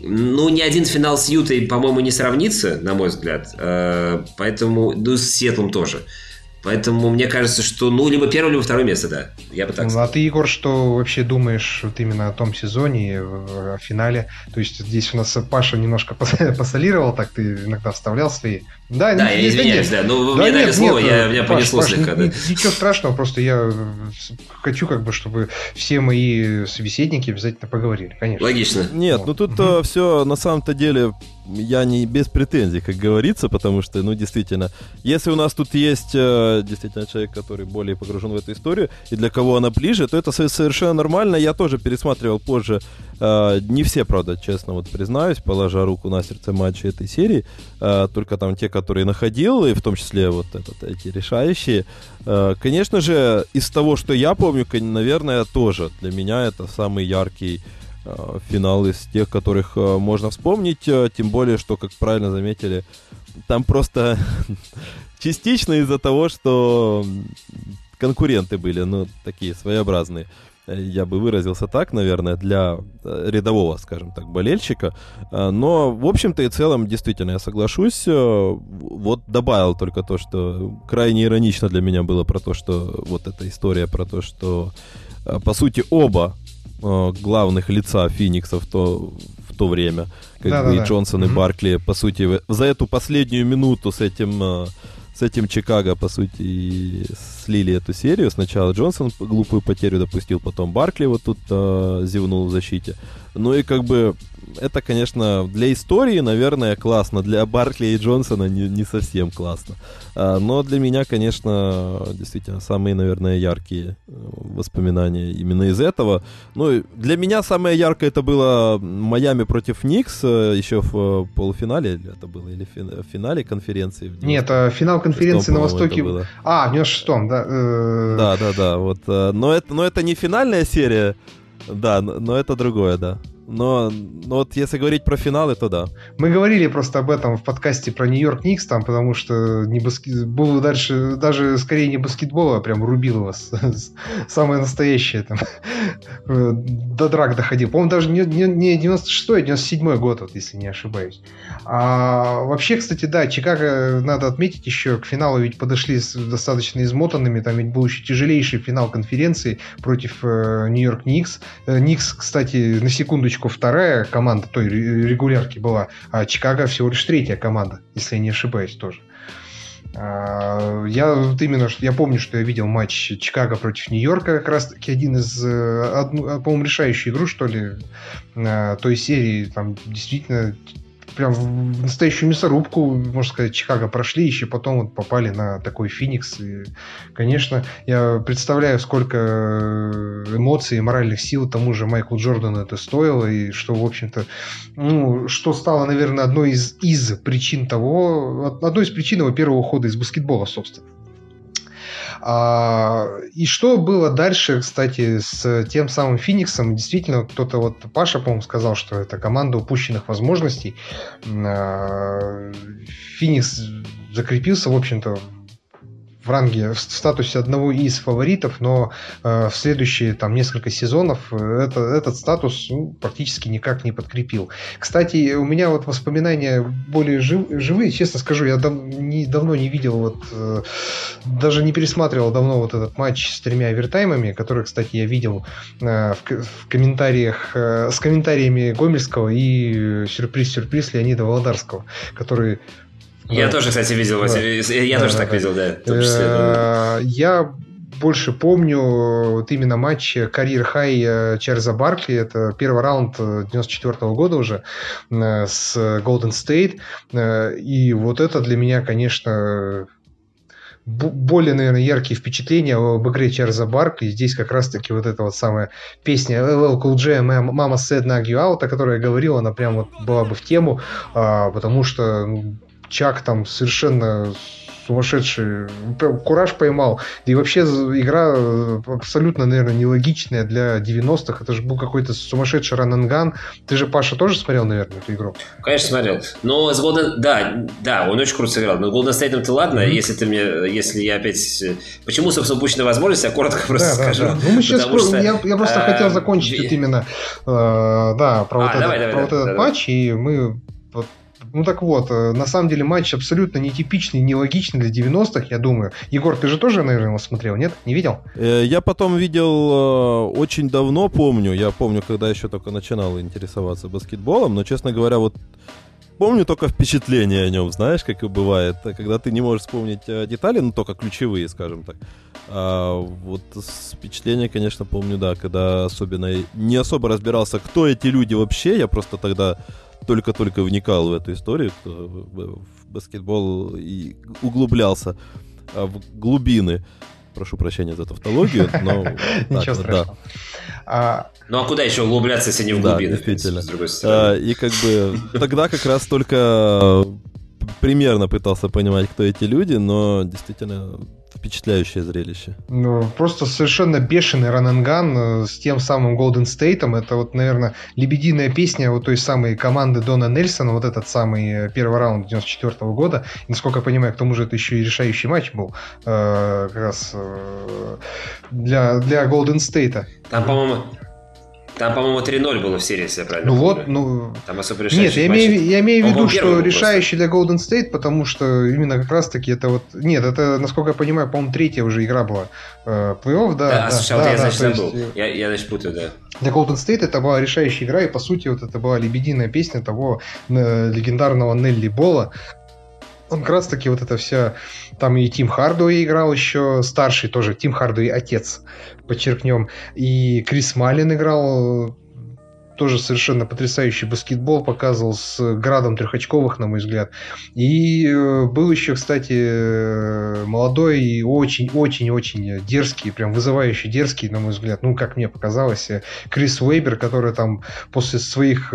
Ну, ни один финал с Ютой, по-моему, не сравнится, на мой взгляд. Э, поэтому, ну, с Сетлом тоже. Поэтому мне кажется, что ну либо первое, либо второе место, да. Я бы так сказал. Ну, а ты, Егор, что вообще думаешь вот именно о том сезоне, о финале? То есть здесь у нас Паша немножко посолировал, так ты иногда вставлял свои. Да, да, я извиняюсь, да. Ну, да, мне дали слово, нет, я, меня Паш, понесло Паш, слегка. Да. Ничего страшного, просто я хочу, как бы, чтобы все мои собеседники обязательно поговорили, конечно. Логично. Нет, вот. ну тут угу. все на самом-то деле я не без претензий, как говорится, потому что, ну, действительно, если у нас тут есть э, действительно человек, который более погружен в эту историю, и для кого она ближе, то это совершенно нормально. Я тоже пересматривал позже, э, не все, правда, честно вот признаюсь, положа руку на сердце матча этой серии, э, только там те, которые находил, и в том числе вот этот, эти решающие. Конечно же, из того, что я помню, наверное, тоже для меня это самый яркий Э, финал из тех, которых э, можно вспомнить, э, тем более, что, как правильно заметили, там просто частично из-за того, что конкуренты были, ну, такие своеобразные. Я бы выразился так, наверное, для рядового, скажем так, болельщика. Но, в общем-то и целом, действительно, я соглашусь. Вот добавил только то, что крайне иронично для меня было про то, что вот эта история про то, что, по сути, оба Э, главных лица Фениксов то, в то время, как да, бы да, и Джонсон, да. и Баркли, по сути, за эту последнюю минуту с этим э, с этим Чикаго, по сути, слили эту серию. Сначала Джонсон глупую потерю допустил, потом Баркли вот тут э, зевнул в защите. Ну и как бы это, конечно, для истории, наверное, классно. Для Баркли и Джонсона не, не совсем классно. А, но для меня, конечно, действительно, самые, наверное, яркие э, воспоминания именно из этого. Ну, для меня самое яркое это было Майами против Никс э, еще в э, полуфинале, это было, или в финале конференции? В Нет, финал конференции на Востоке. А, в 96-м, да. Да, да, да. Вот, но, это, но это не финальная серия, да, но это другое, да. Но, но вот если говорить про финалы, то да. Мы говорили просто об этом в подкасте про Нью-Йорк Никс, там, потому что не баскет... было дальше, даже скорее не баскетбол, а прям рубилово. Самое настоящее там. До драк доходил. По-моему, даже не, не, не 96-й, а 97-й год, вот, если не ошибаюсь. А вообще, кстати, да, Чикаго, надо отметить еще, к финалу ведь подошли с достаточно измотанными, там ведь был еще тяжелейший финал конференции против э, Нью-Йорк Никс. Э, Никс, кстати, на секундочку вторая команда той регулярки была, а Чикаго всего лишь третья команда, если я не ошибаюсь тоже. Я вот именно, я помню, что я видел матч Чикаго против Нью-Йорка, как раз таки один из, по-моему, решающую игру, что ли, той серии, там действительно прям в настоящую мясорубку, можно сказать, Чикаго прошли, еще потом вот попали на такой Феникс. И, конечно, я представляю, сколько эмоций и моральных сил тому же Майклу Джордану это стоило, и что, в общем-то, ну, что стало, наверное, одной из, из причин того, одной из причин его первого ухода из баскетбола, собственно. А, и что было дальше, кстати, с тем самым Фениксом? Действительно, кто-то вот Паша, по-моему, сказал, что это команда упущенных возможностей. А, Феникс закрепился, в общем-то, в ранге, в статусе одного из фаворитов, но э, в следующие там несколько сезонов это, этот статус ну, практически никак не подкрепил. Кстати, у меня вот воспоминания более жив, живые, честно скажу, я дав, не, давно не видел, вот э, даже не пересматривал давно вот этот матч с тремя овертаймами, который, кстати, я видел э, в, в комментариях, э, с комментариями Гомельского и сюрприз-сюрприз Леонида Володарского, который я тоже, кстати, видел. Я тоже так видел, да. Э, я больше помню вот именно матч карьер хай э, Чарльза Баркли. Это первый раунд 94 -го года уже э, с Golden State. И вот это для меня, конечно, более, наверное, яркие впечатления об игре Чарльза Баркли. Здесь как раз-таки вот эта вот самая песня LL Cool J «Мама said knock you out», о которой я говорил, она прям вот была бы в тему, потому что Чак там совершенно сумасшедший. Кураж поймал. Да и вообще игра э, абсолютно, наверное, нелогичная для 90-х. Это же был какой-то сумасшедший рананган. Ты же, Паша, тоже смотрел, наверное, эту игру? Конечно, смотрел. Но с Golden... Да, да, он очень круто сыграл. Но Golden State ты ладно, mm-hmm. если ты мне... Если я опять... Почему, собственно, упущенная возможность, я коротко просто да, скажу. Да, да. Ну, мы сейчас... Что, я, я просто э, хотел закончить вот именно... Э, да, про а, этот, про вот этот матч, и мы вот ну так вот, э, на самом деле матч абсолютно нетипичный, нелогичный для 90-х, я думаю. Егор, ты же тоже, наверное, его смотрел, нет? Не видел? Э, я потом видел э, очень давно, помню. Я помню, когда еще только начинал интересоваться баскетболом, но, честно говоря, вот помню только впечатления о нем, знаешь, как и бывает, когда ты не можешь вспомнить детали, но только ключевые, скажем так. А вот впечатления, конечно, помню, да, когда особенно не особо разбирался, кто эти люди вообще, я просто тогда только-только вникал в эту историю, кто в баскетбол и углублялся а, в глубины. Прошу прощения за тавтологию, но... Ничего страшного. А, ну а куда еще углубляться, если не в глубины? действительно. С другой стороны. И как бы тогда как раз только примерно пытался понимать, кто эти люди, но действительно впечатляющее зрелище. Ну, просто совершенно бешеный рананган э, с тем самым Голден Стейтом. Это вот, наверное, лебединая песня вот той самой команды Дона Нельсона, вот этот самый э, первый раунд 94 -го года. И, насколько я понимаю, к тому же это еще и решающий матч был э, как раз э, для, для Голден Стейта. Там, по-моему, там, по-моему, 3-0 было в серии, если я правильно Ну помню. вот, ну... Там особо Нет, я имею, я имею в виду, что решающий для Golden State, потому что именно как раз-таки это вот... Нет, это, насколько я понимаю, по-моему, третья уже игра была. Э, плей-офф, да. Да, да, слушай, да, я, значит, забыл. Есть... Я, я, значит, путаю, да. Для Golden State это была решающая игра, и, по сути, вот это была лебединая песня того э, легендарного Нелли Бола, он как раз таки вот эта вся... Там и Тим Хардуэй играл еще, старший тоже, Тим Хардуэй отец, подчеркнем. И Крис Малин играл тоже совершенно потрясающий баскетбол показывал с градом трехочковых, на мой взгляд. И э, был еще, кстати, э, молодой и очень-очень-очень дерзкий, прям вызывающий дерзкий, на мой взгляд, ну, как мне показалось, э, Крис Уэйбер, который там после своих,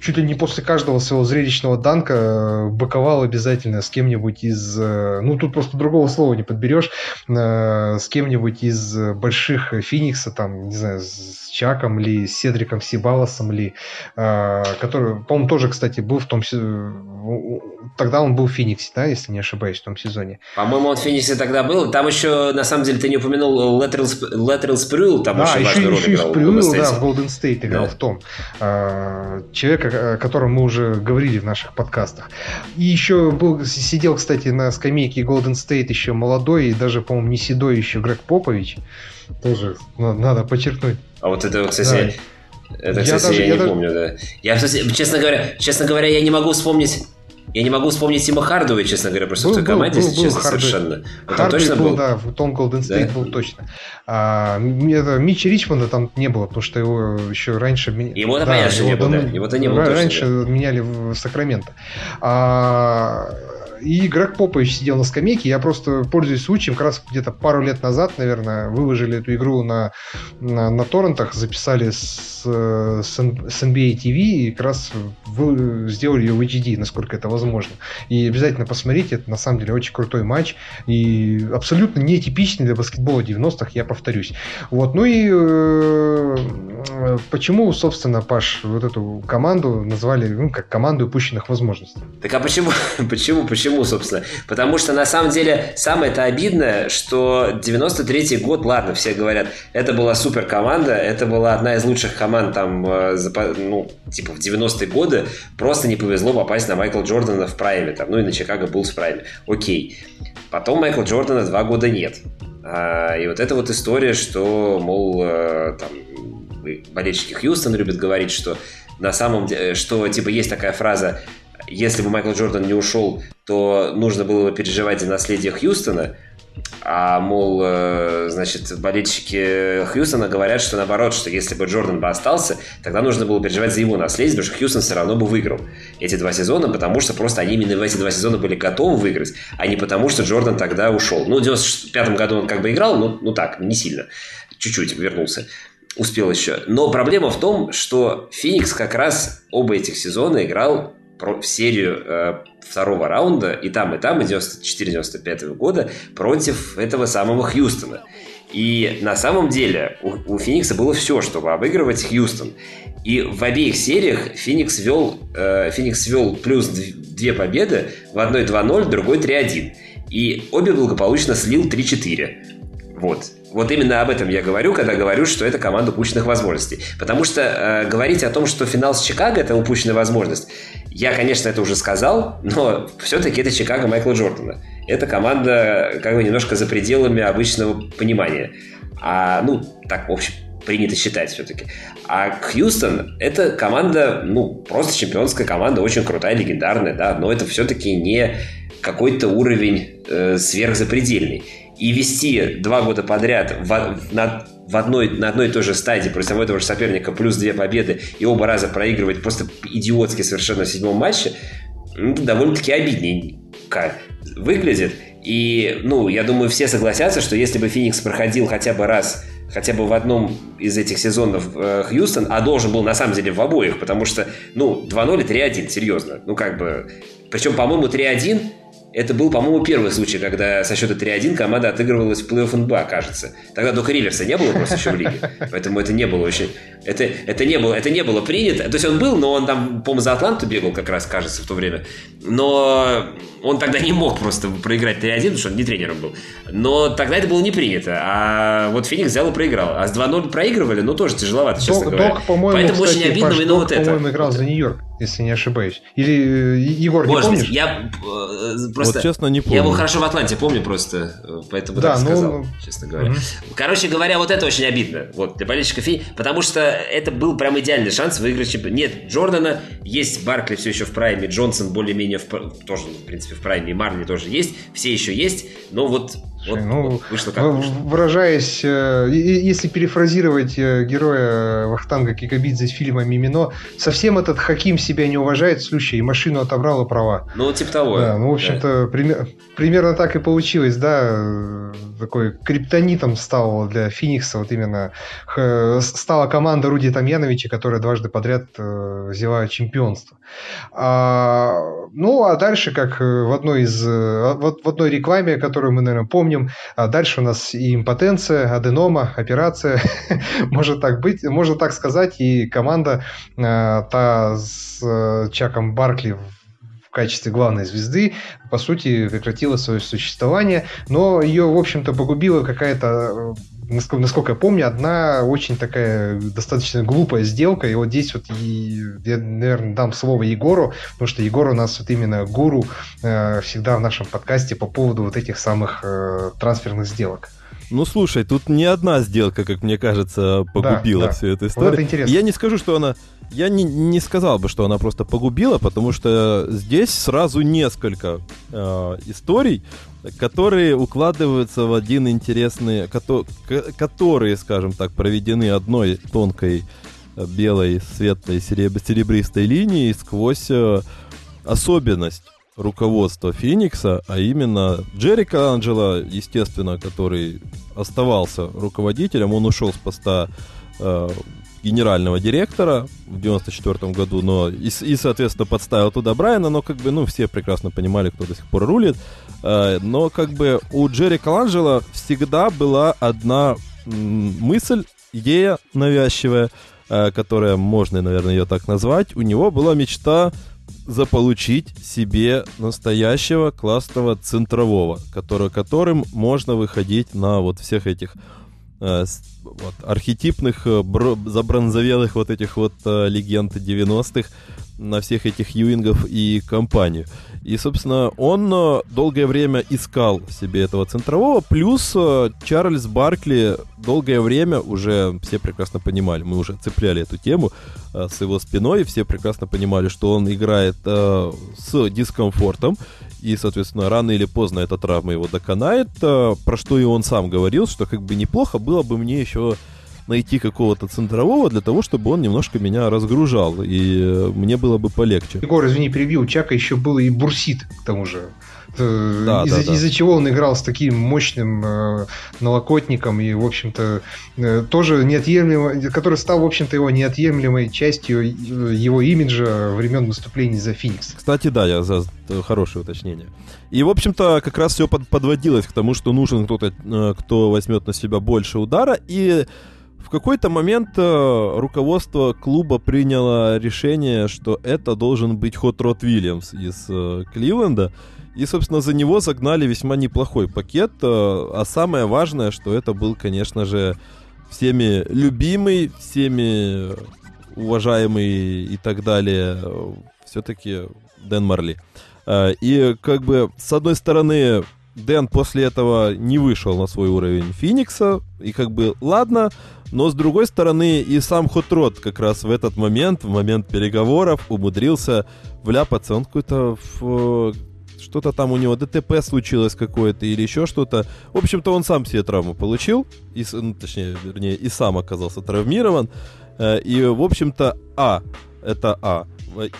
чуть ли не после каждого своего зрелищного данка боковал обязательно с кем-нибудь из, ну, тут просто другого слова не подберешь, с кем-нибудь из больших Феникса, там, не знаю, с Чаком или с Седриком Сибалосом ли, э, который, по-моему, тоже, кстати, был в том тогда он был в Фениксе, да, если не ошибаюсь, в том сезоне. По-моему, он в Фениксе тогда был. Там еще, на самом деле, ты не упомянул Lateral Sprewell, там да, очень еще, важную еще роль играл. Sprewell, да, в Golden State играл, да. в том. Э, человек, о котором мы уже говорили в наших подкастах. И еще был, сидел, кстати, на скамейке Golden State еще молодой и даже, по-моему, не седой еще Грег Попович. Тоже надо подчеркнуть. А вот это, кстати, да. Это, кстати, я, даже, я, я не даже... помню, да. Я, кстати, честно говоря, честно говоря, я не могу вспомнить Я не могу вспомнить Тима Хардова, честно говоря, просто был, в той команде, был, если был, честно, Харди. совершенно. Вот Харди точно был, был, да, в Том Голден Стейт да? был точно. А, это, Митча Ричмонда там не было, потому что его еще раньше... Его да, понятно, что не было, да. Его-то не было Раньше точно, да. меняли в Сакраменто. А, и Грег Попович сидел на скамейке. Я просто пользуюсь случаем, как раз где-то пару лет назад, наверное, выложили эту игру на, на, на торрентах, записали с, с, с NBA TV и как раз вы сделали ее в HD, насколько это возможно. И обязательно посмотрите, это на самом деле очень крутой матч и абсолютно нетипичный для баскетбола 90-х, я повторюсь. Вот, ну и э, почему, собственно, Паш, вот эту команду назвали ну, как команду упущенных возможностей? Так а почему, почему, почему Почему, собственно? Потому что, на самом деле, самое-то обидное, что 93-й год, ладно, все говорят, это была супер команда, это была одна из лучших команд там, э, ну, типа в 90-е годы, просто не повезло попасть на Майкла Джордана в прайме, там, ну и на Чикаго Буллс в прайме. Окей. Потом Майкла Джордана два года нет. А, и вот эта вот история, что, мол, э, там, болельщики Хьюстона любят говорить, что на самом деле, что, типа, есть такая фраза если бы Майкл Джордан не ушел, то нужно было бы переживать за наследие Хьюстона, а, мол, э, значит, болельщики Хьюстона говорят, что наоборот, что если бы Джордан бы остался, тогда нужно было переживать за его наследие, потому что Хьюстон все равно бы выиграл эти два сезона, потому что просто они именно в эти два сезона были готовы выиграть, а не потому, что Джордан тогда ушел. Ну, в 95 году он как бы играл, ну, ну так, не сильно. Чуть-чуть вернулся успел еще. Но проблема в том, что Феникс как раз оба этих сезона играл в серию э, второго раунда, и там, и там, 94-95 года, против этого самого Хьюстона. И на самом деле у, у Феникса было все, чтобы обыгрывать Хьюстон. И в обеих сериях Феникс вел, э, Феникс вел плюс две победы, в одной 2-0, в другой 3-1. И обе благополучно слил 3-4. Вот. Вот именно об этом я говорю, когда говорю, что это команда упущенных возможностей. Потому что э, говорить о том, что финал с Чикаго – это упущенная возможность, я, конечно, это уже сказал, но все-таки это Чикаго Майкла Джордана. Это команда как бы немножко за пределами обычного понимания. А, ну, так, в общем, принято считать все-таки. А Хьюстон – это команда, ну, просто чемпионская команда, очень крутая, легендарная, да, но это все-таки не какой-то уровень э, сверхзапредельный. И вести два года подряд в, на, в одной, на одной и той же стадии против одного и же соперника плюс две победы и оба раза проигрывать просто идиотски совершенно в седьмом матче, ну, довольно-таки обидненько выглядит. И, ну, я думаю, все согласятся, что если бы Феникс проходил хотя бы раз хотя бы в одном из этих сезонов э, Хьюстон, а должен был на самом деле в обоих, потому что, ну, 2-0 и 3-1, серьезно. Ну, как бы... Причем, по-моему, 3-1 это был, по-моему, первый случай, когда со счета 3-1 команда отыгрывалась в плей-офф НБА, кажется. Тогда только Риверса не было просто еще в лиге. Поэтому это не было очень... Это, это, не было, это не было принято. То есть он был, но он там, по-моему, за Атланту бегал как раз, кажется, в то время. Но он тогда не мог просто проиграть 3-1, потому что он не тренером был. Но тогда это было не принято. А вот Феникс взял и проиграл. А с 2-0 проигрывали, ну тоже тяжеловато, честно Док, говоря. Док, Поэтому кстати, очень обидно Паш, Док, вот это. по-моему, играл за Нью-Йорк, если не ошибаюсь. Или э, Егор, Может не помнишь? Быть, я э, просто... Вот честно не помню. Я его хорошо в Атланте помню просто, э, поэтому да, так ну, сказал, ну... честно говоря. Угу. Короче говоря, вот это очень обидно. Вот, для болельщиков Феникса, потому что это был прям идеальный шанс выиграть чемпионат. Нет Джордана, есть Баркли все еще в прайме, Джонсон более-менее в, тоже, в принципе, в прайме, Марни тоже есть, все еще есть, но вот вот, ну, вот вышло как вышло. Выражаясь, э, если перефразировать э, героя Вахтанга Кикабидзе из фильма «Мимино», совсем этот Хаким себя не уважает, слушай, и машину отобрал и права. Ну, типа того. Да, ну, в общем-то, да. пример, примерно так и получилось, да, такой криптонитом стал для Феникса вот именно стала команда Руди Тамьяновича, которая дважды подряд э, взяла чемпионство. А, ну, а дальше, как в одной из в, в одной рекламе, которую мы, наверное, помним, помним. А дальше у нас и импотенция, аденома, операция, может так быть, можно так сказать, и команда э, та с э, Чаком Баркли качестве главной звезды, по сути, прекратила свое существование, но ее, в общем-то, погубила какая-то насколько, насколько я помню, одна очень такая достаточно глупая сделка. И вот здесь вот и, я, наверное, дам слово Егору, потому что Егор у нас вот именно гуру э, всегда в нашем подкасте по поводу вот этих самых э, трансферных сделок. Ну, слушай, тут не одна сделка, как мне кажется, погубила да, да. всю эту историю. Вот это интересно. Я не скажу, что она... Я не, не сказал бы, что она просто погубила, потому что здесь сразу несколько э, историй, которые укладываются в один интересный... Которые, скажем так, проведены одной тонкой э, белой, светлой, серебристой линией сквозь э, особенность руководства Феникса, а именно Джерри Анджело, естественно, который оставался руководителем, он ушел с поста э, генерального директора в 94 году, но и, и, соответственно, подставил туда Брайана, но как бы, ну, все прекрасно понимали, кто до сих пор рулит. Э, но как бы у Джерри Каланджело всегда была одна мысль, идея навязчивая, э, которая, можно, наверное, ее так назвать. У него была мечта заполучить себе настоящего классного центрового, который, которым можно выходить на вот всех этих э, вот, архетипных, э, бро, забронзовелых вот этих вот э, легенд 90-х, на всех этих Юингов и компанию. И, собственно, он э, долгое время искал себе этого центрового, плюс э, Чарльз Баркли долгое время уже все прекрасно понимали, мы уже цепляли эту тему э, с его спиной, все прекрасно понимали, что он играет с дискомфортом, и, соответственно, рано или поздно эта травма его доконает, про что и он сам говорил, что как бы неплохо было бы мне еще найти какого-то центрового для того, чтобы он немножко меня разгружал, и э, мне было бы полегче. Егор, извини, перебил, у Чака еще был и бурсит, к тому же. Э, да, из-за, да, да. из-за чего он играл с таким мощным э, налокотником и, в общем-то, э, тоже неотъемлемо, который стал, в общем-то, его неотъемлемой частью э, его имиджа времен выступлений за Феникс. Кстати, да, я за хорошее уточнение. И, в общем-то, как раз все под, подводилось к тому, что нужен кто-то, кто возьмет на себя больше удара, и в какой-то момент э, руководство клуба приняло решение, что это должен быть Хот Рот Вильямс из э, Кливленда. И, собственно, за него загнали весьма неплохой пакет. Э, а самое важное, что это был, конечно же, всеми любимый, всеми уважаемый и так далее все-таки Дэн Марли. И как бы, с одной стороны, Дэн после этого не вышел на свой уровень Феникса, и как бы ладно, но с другой стороны и сам Хотрот как раз в этот момент, в момент переговоров, умудрился вляпаться. Он какой-то в что-то там у него ДТП случилось какое-то или еще что-то. В общем-то, он сам себе травму получил, и, ну, точнее, вернее, и сам оказался травмирован. Э, и, в общем-то, А, это А.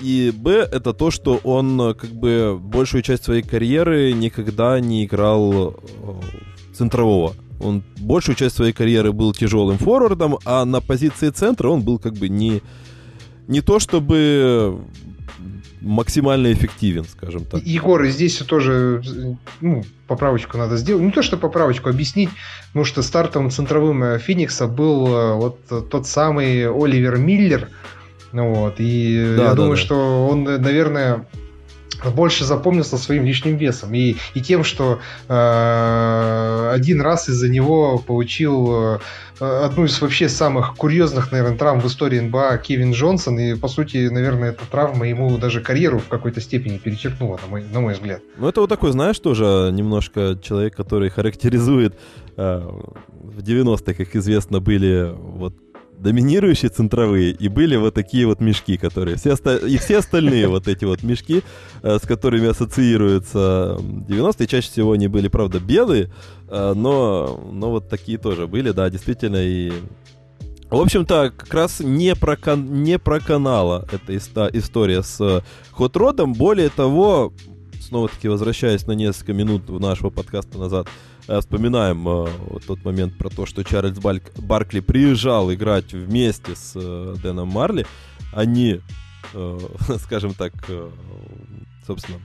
И Б это то, что он э, как бы большую часть своей карьеры никогда не играл э, центрового. Он большую часть своей карьеры был тяжелым форвардом, а на позиции центра он был как бы не, не то чтобы максимально эффективен, скажем так. Егор, здесь тоже ну, поправочку надо сделать. Не то, что поправочку объяснить, потому что стартовым центровым э, Феникса был вот тот самый Оливер Миллер, вот, и да, я да, думаю, да. что он, наверное, больше запомнился своим лишним весом и, и тем, что э, один раз из-за него получил э, одну из вообще самых курьезных, наверное, травм в истории НБА Кевин Джонсон, и, по сути, наверное, эта травма ему даже карьеру в какой-то степени перечеркнула, на мой, на мой взгляд. Ну, это вот такой, знаешь, тоже немножко человек, который характеризует э, в 90-х, как известно, были вот доминирующие центровые, и были вот такие вот мешки, которые... Все. И все остальные вот эти вот мешки, э, с которыми ассоциируются 90-е, чаще всего они были, правда, белые, э, но, но вот такие тоже были, да, действительно, и... В общем-то, как раз не про, кан... не про канала эта история с Хот-Родом. Более того, снова-таки возвращаясь на несколько минут нашего подкаста назад, Э, вспоминаем э, вот тот момент про то, что Чарльз Бальк, Баркли приезжал играть вместе с э, Дэном Марли, они, э, скажем так, э, собственно,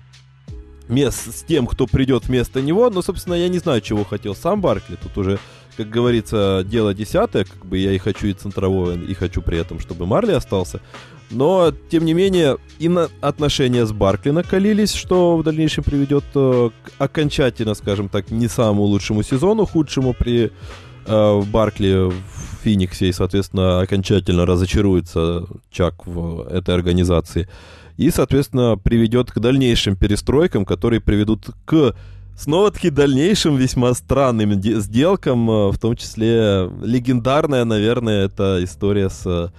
мест с тем, кто придет вместо него, но, собственно, я не знаю, чего хотел сам Баркли, тут уже как говорится, дело десятое, как бы я и хочу и центрового, и хочу при этом, чтобы Марли остался. Но, тем не менее, и на отношения с Баркли накалились, что в дальнейшем приведет э, к окончательно, скажем так, не самому лучшему сезону, худшему при э, Баркли в Фениксе, и, соответственно, окончательно разочаруется Чак в этой организации. И, соответственно, приведет к дальнейшим перестройкам, которые приведут к снова-таки дальнейшим весьма странным сделкам, э, в том числе легендарная, наверное, это история с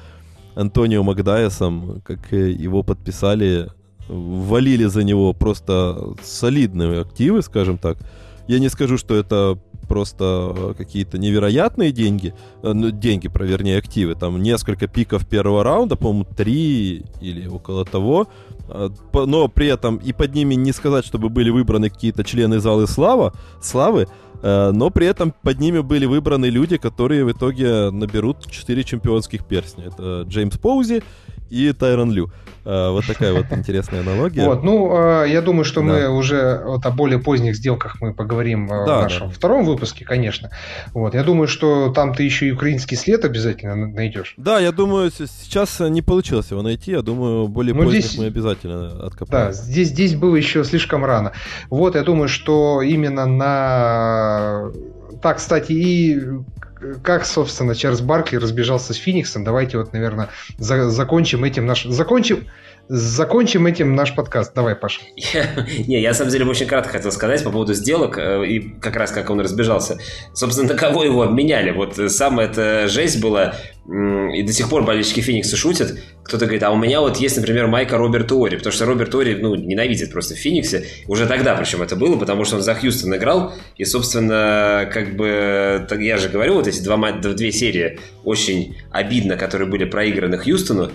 Антонио Макдайесом, как его подписали, валили за него просто солидные активы, скажем так. Я не скажу, что это просто какие-то невероятные деньги, э, ну, деньги, про, вернее, активы, там несколько пиков первого раунда, по-моему, три или около того, а, но при этом и под ними не сказать, чтобы были выбраны какие-то члены залы слава, славы, но при этом под ними были выбраны люди, которые в итоге наберут 4 чемпионских перстня. Это Джеймс Поузи и Тайрон Лю. Э, вот такая вот интересная аналогия. Вот, ну, э, я думаю, что да. мы уже вот о более поздних сделках мы поговорим э, да, в нашем да. втором выпуске, конечно. Вот, я думаю, что там ты еще и украинский след обязательно найдешь. Да, я думаю, сейчас не получилось его найти, я думаю, более ну, поздних здесь... мы обязательно откопаем. Да, здесь, здесь было еще слишком рано. Вот, я думаю, что именно на так, кстати, и как, собственно, Чарльз Баркли разбежался с Фениксом. Давайте вот, наверное, за, закончим этим наш... Закончим, Закончим этим наш подкаст. Давай, Паша. Не, я на самом деле очень кратко хотел сказать по поводу сделок э, и как раз как он разбежался. Собственно, на кого его обменяли? Вот самая эта жесть была, и до сих пор болельщики Феникса шутят. Кто-то говорит, а у меня вот есть, например, майка Роберт Ори, потому что Роберт Ори, ну, ненавидит просто в Фениксе. Уже тогда, причем это было, потому что он за Хьюстон играл, и, собственно, как бы, я же говорю, вот эти два, две серии очень обидно, которые были проиграны Хьюстону,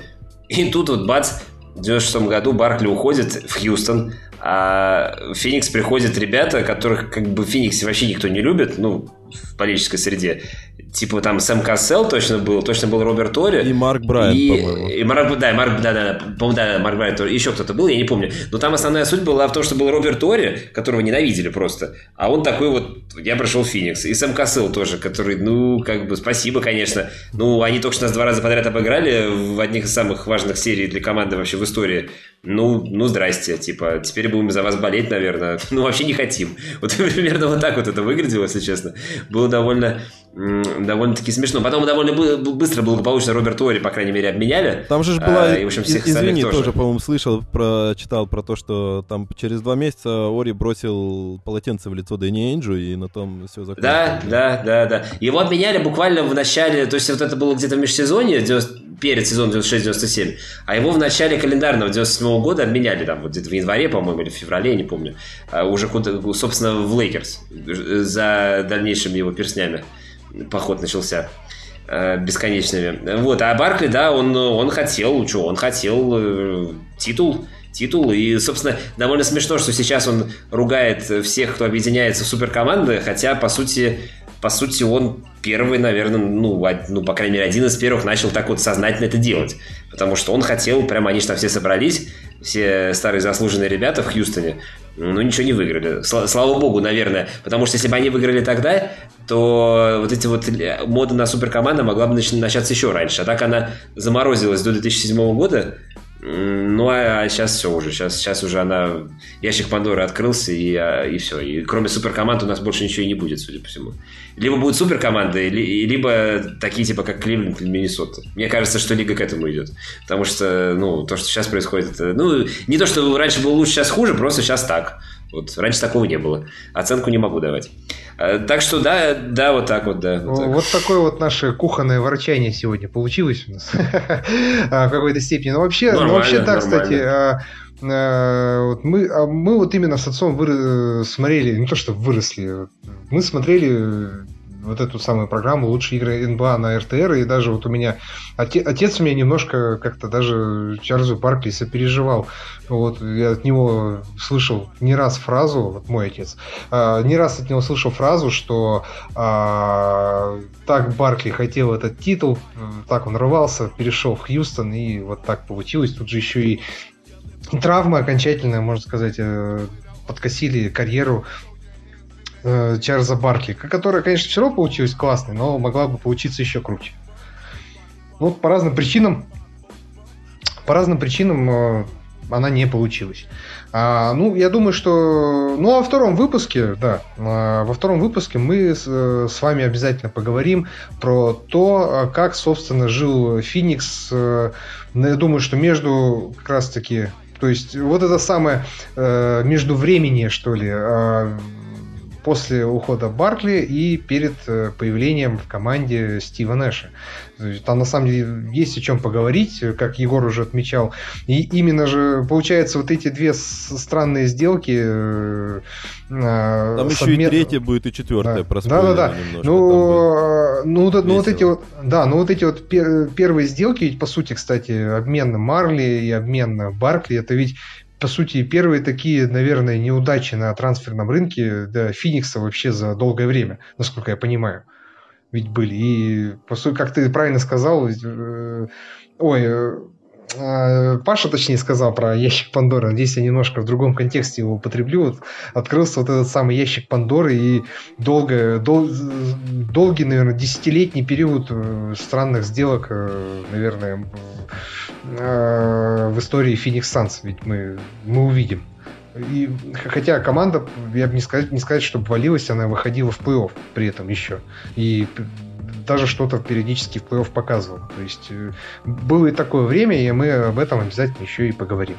и тут вот бац, в 96 году Баркли уходит в Хьюстон, а в Феникс приходят ребята, которых как бы в Фениксе вообще никто не любит, ну, в политической среде. Типа там Сэм Кассел точно был, точно был Роберт Тори. И Марк Брайан, и, по-моему. И Марк, да, Марк, да, да, по-моему, да, Марк Брайан, еще кто-то был, я не помню. Но там основная суть была в том, что был Роберт Тори, которого ненавидели просто. А он такой вот, я прошел Феникс. И Сэм Кассел тоже, который, ну, как бы, спасибо, конечно. Ну, они только что нас два раза подряд обыграли в одних из самых важных серий для команды вообще в истории. Ну, ну, здрасте, типа, теперь будем за вас болеть, наверное. Ну, вообще не хотим. Вот примерно вот так вот это выглядело, если честно. Было довольно довольно-таки смешно. Потом довольно быстро благополучно Роберт Уори, по крайней мере, обменяли. Там же была, а, и, в общем, всех извини, тоже, тоже по-моему, слышал, прочитал про то, что там через два месяца Ори бросил полотенце в лицо Дэнни Энджу, и на том все закончилось. Да, да, да, да. Его обменяли буквально в начале, то есть вот это было где-то в межсезонье, перед сезоном 96-97, а его в начале календарного 97 года обменяли там вот где-то в январе, по-моему, или в феврале, я не помню, а уже собственно, в Лейкерс за дальнейшими его перстнями поход начался э, бесконечными. Вот, а Баркли, да, он, он хотел, что, он хотел э, титул, титул. И, собственно, довольно смешно, что сейчас он ругает всех, кто объединяется в суперкоманды, хотя, по сути, по сути, он первый, наверное, ну, ну, по крайней мере, один из первых начал так вот сознательно это делать. Потому что он хотел, прямо они же там все собрались, все старые заслуженные ребята в Хьюстоне, ну, ничего не выиграли. Слава богу, наверное. Потому что если бы они выиграли тогда, то вот эти вот моды на суперкоманда могла бы начаться еще раньше. А так она заморозилась до 2007 года, ну, а сейчас все уже. Сейчас, сейчас уже она... Ящик Пандоры открылся, и, а, и все. И кроме суперкоманд у нас больше ничего и не будет, судя по всему. Либо будут суперкоманды, либо такие, типа, как Кливленд или Миннесота. Мне кажется, что лига к этому идет. Потому что, ну, то, что сейчас происходит, это... Ну, не то, что раньше было лучше, сейчас хуже, просто сейчас так. Вот раньше такого не было. Оценку не могу давать. А, так что да, да, вот так вот, да. Вот, так. вот такое вот наше кухонное ворчание сегодня получилось у нас а, в какой-то степени. Но вообще, ну, вообще да, кстати, а, вот мы, мы вот именно с отцом выры, смотрели, не то что выросли, мы смотрели вот эту самую программу «Лучшие игры НБА» на РТР, и даже вот у меня отец, отец меня немножко как-то даже Чарльзу Баркли сопереживал. Вот я от него слышал не раз фразу, вот мой отец, а, не раз от него слышал фразу, что а, так Баркли хотел этот титул, так он рвался, перешел в Хьюстон, и вот так получилось. Тут же еще и травмы окончательно, можно сказать, э, подкосили карьеру э, Чарльза Баркли, которая, конечно, все равно получилась классной, но могла бы получиться еще круче. Ну, вот по разным причинам, по разным причинам э, она не получилась. А, ну, я думаю, что... Ну, а во втором выпуске, да, а, во втором выпуске мы с, э, с вами обязательно поговорим про то, как, собственно, жил Феникс. Э, я думаю, что между как раз-таки... То есть, вот это самое э, между времени, что ли, после ухода Баркли и перед э, появлением в команде Стива Нэша. Там на самом деле есть о чем поговорить, как Егор уже отмечал. И именно же, получается, вот эти две странные сделки... Э, там еще обмен... и третья будет, и четвертая. Да, да, да. да. Ну, ну, ну, вот эти вот, да, ну вот эти вот пер, первые сделки, ведь по сути, кстати, обмен Марли и обмен Баркли, это ведь по сути, первые такие, наверное, неудачи на трансферном рынке для Феникса вообще за долгое время, насколько я понимаю ведь были. И, по сути, как ты правильно сказал, э, ой, э, Паша, точнее, сказал про ящик Пандоры. Надеюсь, я немножко в другом контексте его употреблю. Вот открылся вот этот самый ящик Пандоры, и долго, дол, долгий, наверное, десятилетний период э, странных сделок, наверное, в истории Phoenix Suns. Ведь мы, мы увидим. И, хотя команда, я бы не сказать, не сказать, чтобы валилась, она выходила в плей-офф при этом еще. И даже что-то периодически в плей-офф показывала. То есть э, было и такое время, и мы об этом обязательно еще и поговорим.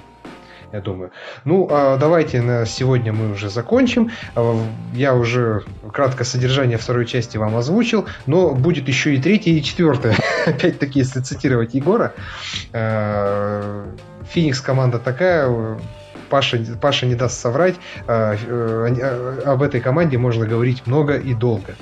Я думаю. Ну, а давайте на сегодня мы уже закончим. А, я уже кратко содержание второй части вам озвучил, но будет еще и третья и четвертая. Опять-таки, если цитировать Егора. А, Феникс команда такая, Паша, Паша не даст соврать, а, э, об этой команде можно говорить много и долго.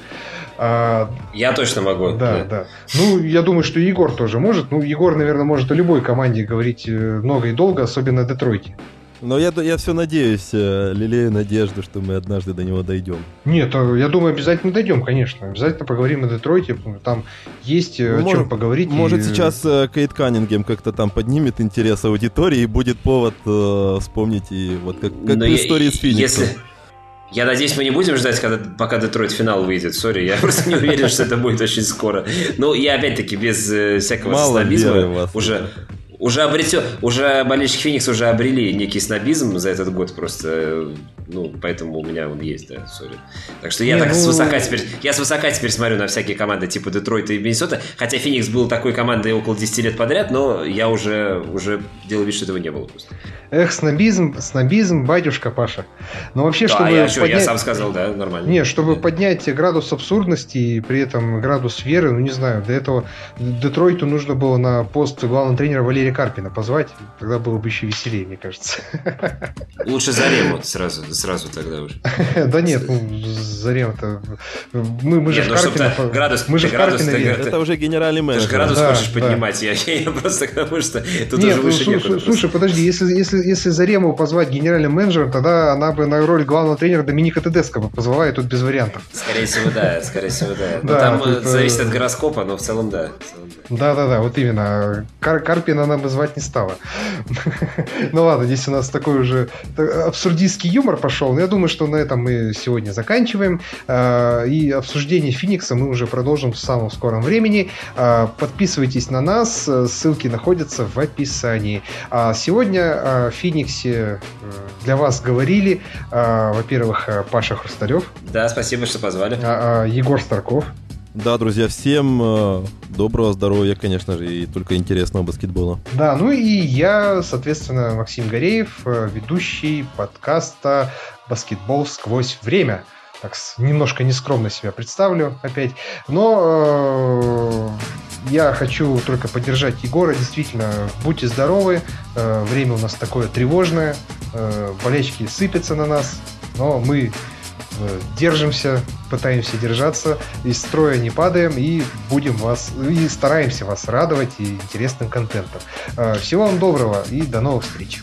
А, я точно могу. Да, да, да. Ну, я думаю, что Егор тоже может. Ну, Егор, наверное, может о любой команде говорить э, много и долго, особенно о Детройте. Но я, я все надеюсь, э, лелею надежду, что мы однажды до него дойдем. Нет, э, я думаю, обязательно дойдем, конечно. Обязательно поговорим о Детройте. Там есть ну, о может, чем поговорить. Может, и... сейчас Кейд Каннингем как-то там поднимет интерес аудитории и будет повод э, вспомнить и вот как, как в истории с Фениксом. Если... Я надеюсь, мы не будем ждать, когда, пока Детройт финал выйдет. Sorry, я просто не уверен, что это будет очень скоро. Ну, я опять-таки без э, всякого Мало уже уже обретё, уже болельщики Феникс уже обрели некий снобизм за этот год просто, ну, поэтому у меня он есть, да, сори. Так что я не, так ну... свысока теперь, я свысока теперь смотрю на всякие команды типа Детройта и Миннесота, хотя Феникс был такой командой около 10 лет подряд, но я уже, уже делал вид, что этого не было просто. Эх, снобизм, снобизм, батюшка Паша. Но вообще, да, чтобы я, поднять... я сам сказал, да, нормально. Не, чтобы поднять градус абсурдности и при этом градус веры, ну, не знаю, для этого Детройту нужно было на пост главного тренера Валерия Карпина позвать, тогда было бы еще веселее, мне кажется. Лучше Зарему сразу, сразу тогда уже. Да нет, ну, Зарем-то... Мы, мы же в ну, Карпина... Градус, мы же градус, Это уже генеральный менеджер. Ты же градус хочешь поднимать, я просто потому что тут уже выше некуда. Слушай, подожди, если, если, если Зарему позвать генеральным менеджером, тогда она бы на роль главного тренера Доминика Тедеско бы позвала, и тут без вариантов. Скорее всего, да, скорее всего, да. Но там э, зависит от гороскопа, но в целом да. Да-да-да, вот именно. Карпина она бы звать не стала. ну ладно, здесь у нас такой уже абсурдистский юмор пошел. Но я думаю, что на этом мы сегодня заканчиваем. А, и обсуждение Феникса мы уже продолжим в самом скором времени. А, подписывайтесь на нас, ссылки находятся в описании. А сегодня о Фениксе э, для вас говорили, во-первых, Паша Хрусталев. Да, спасибо, что позвали. Егор Старков. Да, друзья, всем э, доброго здоровья, конечно же, и только интересного баскетбола. Да, ну и я, соответственно, Максим Гореев, э, ведущий подкаста «Баскетбол сквозь время». Так, немножко нескромно себя представлю опять. Но э, я хочу только поддержать Егора. Действительно, будьте здоровы. Э, время у нас такое тревожное. Э, болельщики сыпятся на нас. Но мы держимся, пытаемся держаться, из строя не падаем и будем вас, и стараемся вас радовать и интересным контентом. Э, всего вам доброго и до новых встреч!